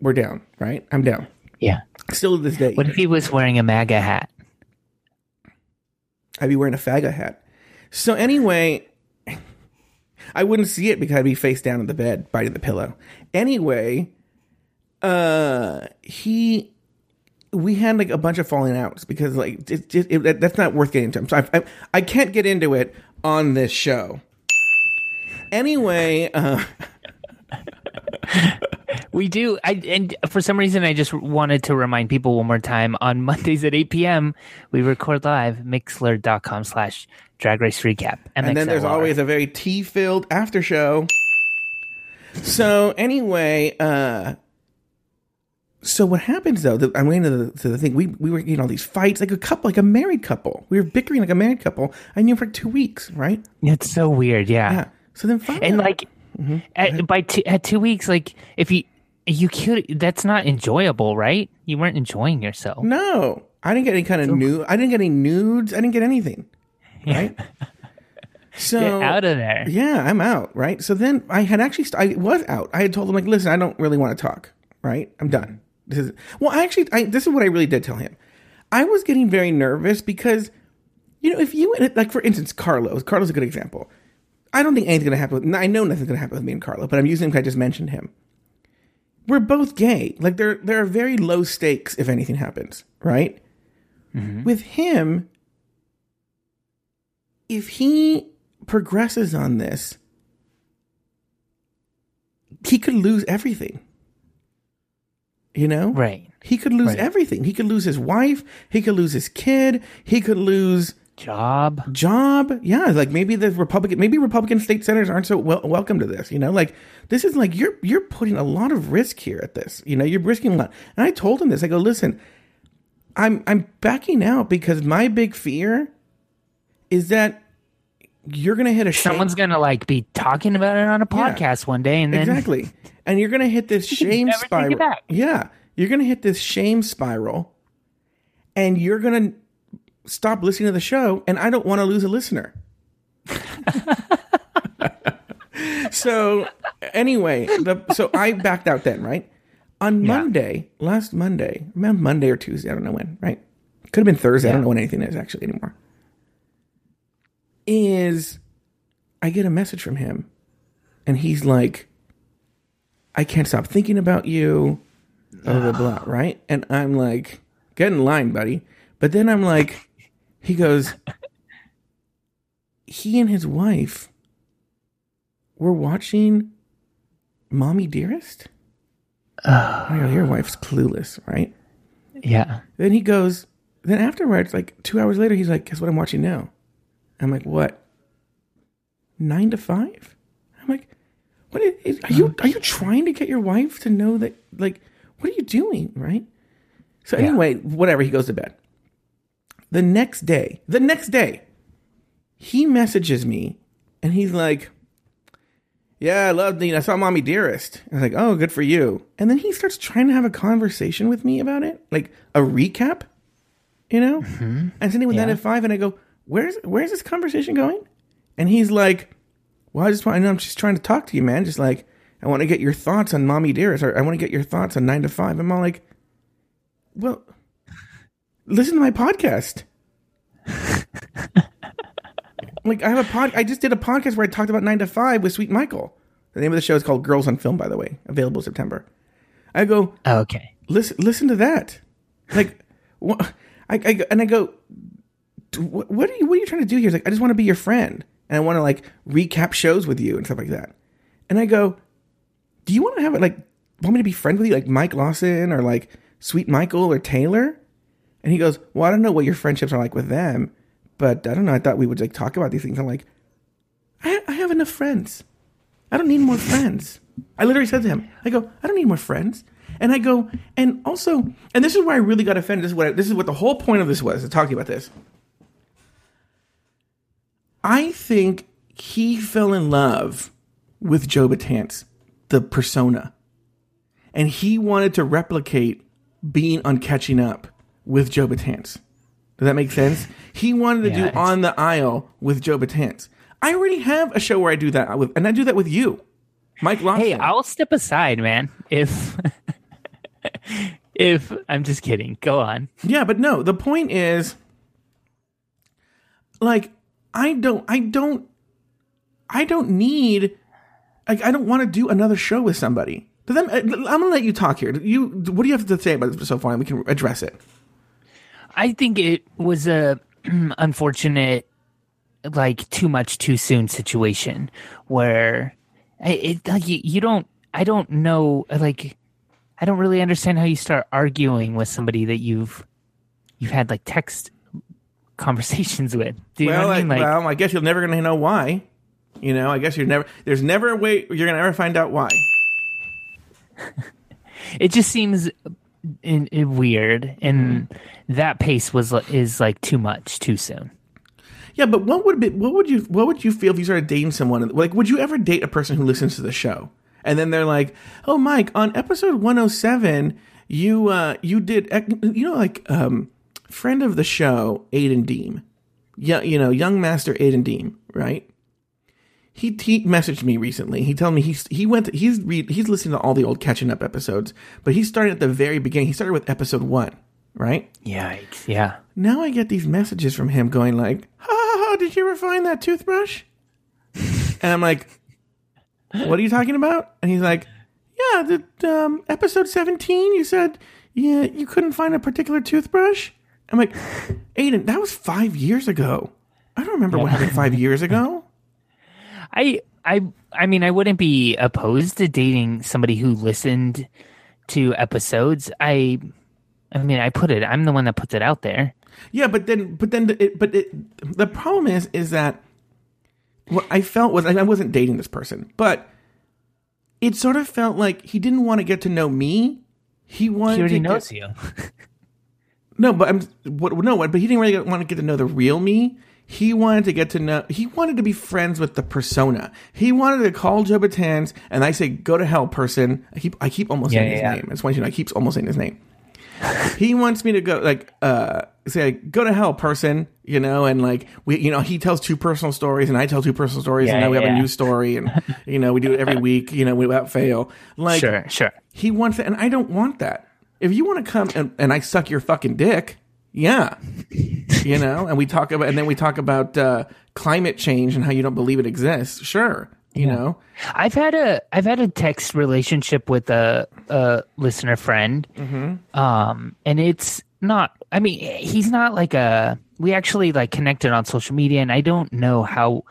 we're down, right? I'm down. Yeah. Still to this day, What if he was wearing a MAGA hat? I'd be wearing a faggot hat. So anyway, I wouldn't see it because I'd be face down in the bed, biting the pillow. Anyway, uh, he, we had like a bunch of falling outs because like it, it, it, that's not worth getting into. So I, I, I can't get into it on this show. Anyway, uh, We do. I and for some reason I just wanted to remind people one more time on Mondays at 8 p.m. we record live mixlr.com slash drag race recap. and then there's always a very tea filled after show. So anyway, uh so what happens though? The, I'm going to the, to the thing. We we were getting all these fights, like a couple, like a married couple. We were bickering like a married couple. I knew for two weeks, right? it's so weird, yeah. Yeah. So then And like mm-hmm. at, by two, at two weeks, like if you you could, that's not enjoyable, right? You weren't enjoying yourself. no, I didn't get any kind of nude. I didn't get any nudes. I didn't get anything. Right. so Get out of there. Yeah, I'm out, right? So then I had actually, st- I was out. I had told him, like, listen, I don't really want to talk, right? I'm done. This is, well, I actually, I, this is what I really did tell him. I was getting very nervous because, you know, if you, like, for instance, Carlos, Carlos is a good example. I don't think anything's going to happen with, I know nothing's to happen with me and Carlo, but I'm using him because I just mentioned him. We're both gay. Like, there, there are very low stakes if anything happens, right? Mm-hmm. With him, if he progresses on this, he could lose everything. You know? Right. He could lose Right. everything. He could lose his wife. He could lose his kid. He could lose Job. job. Yeah, like maybe the Republican, maybe Republican state senators aren't so wel- welcome to this. You know, like this is like you're you're putting a lot of risk here at this. You know, you're risking a lot. And I told him this. I go, listen, I'm I'm backing out because my big fear is that you're gonna hit a shame- Someone's gonna like be talking about it on a Yeah. podcast one day, and then exactly, and you're gonna hit this shame never take it spiral. Yeah, you're gonna hit this shame spiral, and you're gonna stop listening to the show, and I don't want to lose a listener. so anyway, the, so I backed out then, right? On Monday, last Monday, around Monday or Tuesday, I don't know when, right? Could have been Thursday. I don't know when anything is actually anymore. Is I get a message from him and he's like, I can't stop thinking about you, blah, blah, blah, right? And I'm like, get in line, buddy. But then I'm like, he goes, he and his wife were watching Mommy Dearest. Uh, Go, your wife's clueless, right? yeah, Then he goes, then afterwards, like two hours later, he's like, guess what I'm watching now? I'm like, what? Nine to five? I'm like, what is, is- are you are you trying to get your wife to know that like what are you doing, right? So anyway, whatever, he goes to bed. The next day, the next day, he messages me and he's like, Yeah, I loved it. I saw Mommy Dearest. I was like, Oh, good for you. And then he starts trying to have a conversation with me about it, like a recap, you know? Mm-hmm. I'm sitting with that at five and I go, Where's where's this conversation going? And he's like, Well, I just want I know I'm just trying to talk to you, man. Just like I want to get your thoughts on Mommy Dearest, or I want to get your thoughts on nine to five. I'm all like, Well, listen to my podcast. like I have a pod. I just did a podcast where I talked about nine to five with Sweet Michael. The name of the show is called Girls on Film, by the way, available September. I go okay. listen. Listen to that. Like, what? I, I and I go. What, what are you? What are you trying to do here? He's like, I just want to be your friend, and I want to like recap shows with you and stuff like that. And I go, Do you want to have it like want me to be friends with you, like Mike Lawson or like Sweet Michael or Taylor? And he goes, Well, I don't know what your friendships are like with them, but I don't know. I thought we would like talk about these things. I'm like, I, I have enough friends. I don't need more friends. I literally said to him, I go, I don't need more friends. And I go, and also, and this is where I really got offended. This is what I, this is what the whole point of this was to talk about this. I think he fell in love with Joe Batance, the persona, and he wanted to replicate being on Catching Up with Joe Batance. Does that make sense? He wanted to Yeah, do On the Aisle with Joe Batance. I already have a show where I do that with, and I do that with you, Mike Lawson. Hey, I'll step aside, man. If if I'm just kidding. Go on. Yeah, but no, the point is like I don't I don't I don't need like I don't want to do another show with somebody. Does that, I'm gonna let you talk here. You what do you have to say about this so far? And we can address it. I think it was a unfortunate, like too much too soon situation where I- it like you, you don't. I don't know. Like I don't really understand how you start arguing with somebody that you've you've had like text conversations with. Do you well, know what I I, mean? Like, well, I guess you're never going to know why. You know, I guess you're never. There's never a way you're going to ever find out why. it just seems in, in weird, and Mm-hmm. that pace was is like too much too soon. Yeah, but what would be what would you what would you feel if you started dating someone? Like, would you ever date a person who listens to the show and then they're like, "Oh, Mike, on episode 107, you uh you did you know like um friend of the show Aiden Deem, yeah, you know young master Aiden Deem, right? He he messaged me recently. He told me he's he went to, he's read he's listening to all the old catching up episodes, but he started at the very beginning. He started with episode one, right? Yikes! Yeah. now I get these messages from him going like, ha, ha, ha, did you ever find that toothbrush? and I'm like, what are you talking about? And he's like, yeah, the um, episode 17, you said yeah, you couldn't find a particular toothbrush. I'm like, Aiden, that was five years ago. I don't remember what happened five years ago. I I I mean I wouldn't be opposed to dating somebody who listened to episodes. I I mean I put it I'm the one that puts it out there. Yeah, but then, but then, it, but it, the problem is, is that what I felt was, I wasn't dating this person, but it sort of felt like he didn't want to get to know me. He wanted He already to knows get, you. no, but I'm what no, but he didn't really want to get to know the real me. He wanted to get to know. He wanted to be friends with the persona. He wanted to call Joe Batance, and I say, "Go to hell, person." I keep, I keep almost Yeah, saying yeah, his yeah. name. I just want you to know, I keep almost saying his name. he wants me to go like uh say go to hell person you know and like we you know he tells two personal stories and i tell two personal stories and now we have a new story and you know we do it every week you know without fail like sure, sure. he wants that and i don't want that if you want to come and, and i suck your fucking dick yeah you know and we talk about and then we talk about uh climate change and how you don't believe it exists sure you know I've had a I've had a text relationship with a, a listener friend, um, and it's not. I mean, he's not like a. We actually like connected on social media, and I don't know how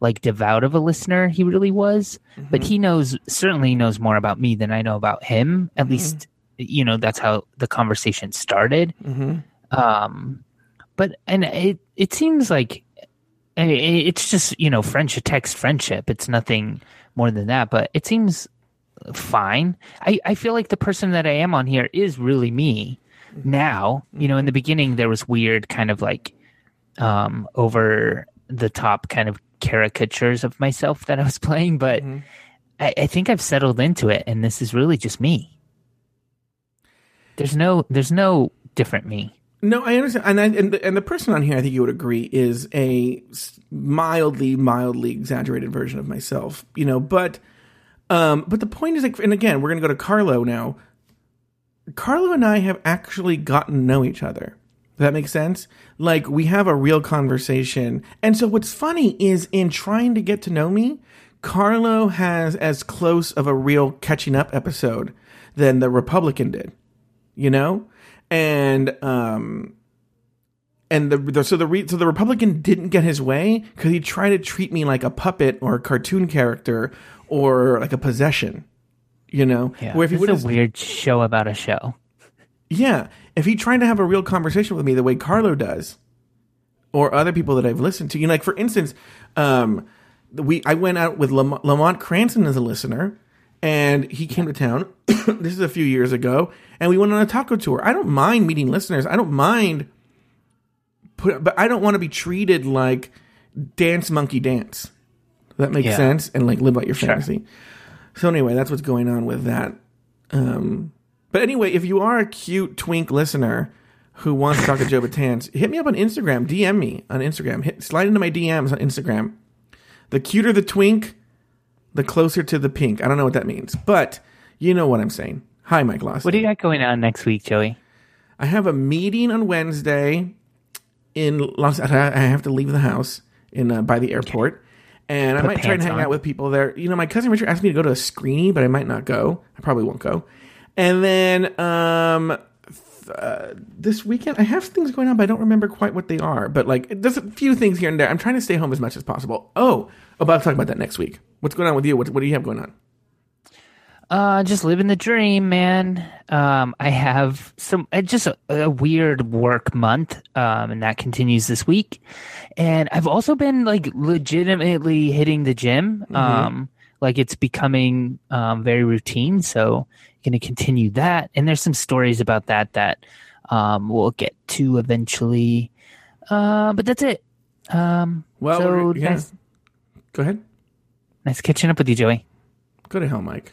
like devout of a listener he really was, but he knows certainly knows more about me than I know about him. At least, you know, that's how the conversation started. Um, but and it it seems like I mean, it's just you know friendship text friendship. It's nothing more than that but it seems fine. I i feel like the person that i am on here is really me now. You know in the beginning there was weird kind of like um over the top kind of caricatures of myself that i was playing but I, I think i've settled into it and this is really just me. There's no there's no different me No, I understand, and I, and the, and the person on here, I think you would agree, is a mildly, mildly exaggerated version of myself. You know, but um, but the point is, like, and again, we're gonna go to Carlo now. Carlo and I have actually gotten to know each other. Does that make sense? Like we have a real conversation, and so what's funny is in trying to get to know me, Carlo has as close of a real catching up episode than the Republican did you know and um and the, the so the re, so the republican didn't get his way because he tried to treat me like a puppet or a cartoon character or like a possession you know? Yeah where if he it's would a weird show about a show. Yeah. If he tried to have a real conversation with me the way carlo does or other people that i've listened to you know like for instance um we i went out with Lam- lamont cranston as a listener and he came to town this is a few years ago and we went on a taco tour. I don't mind meeting listeners. I don't mind put but i don't want to be treated like dance monkey dance. Does that makes Yeah. sense? And like live out your Sure. fantasy. So anyway that's what's going on with that. Um but anyway if you are a cute twink listener who wants to talk to joe batance hit me up on instagram. Dm me on instagram. Hit slide into my dms on instagram. The cuter the twink the closer to the pink i don't know what that means but you know what i'm saying hi mike lawson what do you got going on next week joey I have a meeting on Wednesday in Los. I have to leave the house in uh, by the airport, and I might try and hang on. out with people there. You know, my cousin Richard asked me to go to a screening, but I might not go. I probably won't go. And then um, uh, this weekend, I have things going on, but I don't remember quite what they are. But like, there's a few things here and there. I'm trying to stay home as much as possible. Oh, oh, but I'll talk about that next week. What's going on with you? What, what do you have going on? Uh, just living the dream, man. Um, I have some uh, just a, a weird work month, um, and that continues this week. And I've also been like legitimately hitting the gym. Um, like it's becoming um very routine. So going to continue that. And there's some stories about that that um we'll get to eventually. Uh, but that's it. Um, Well, so yeah. nice, Go ahead. nice catching up with you, Joey. Go to hell, Mike.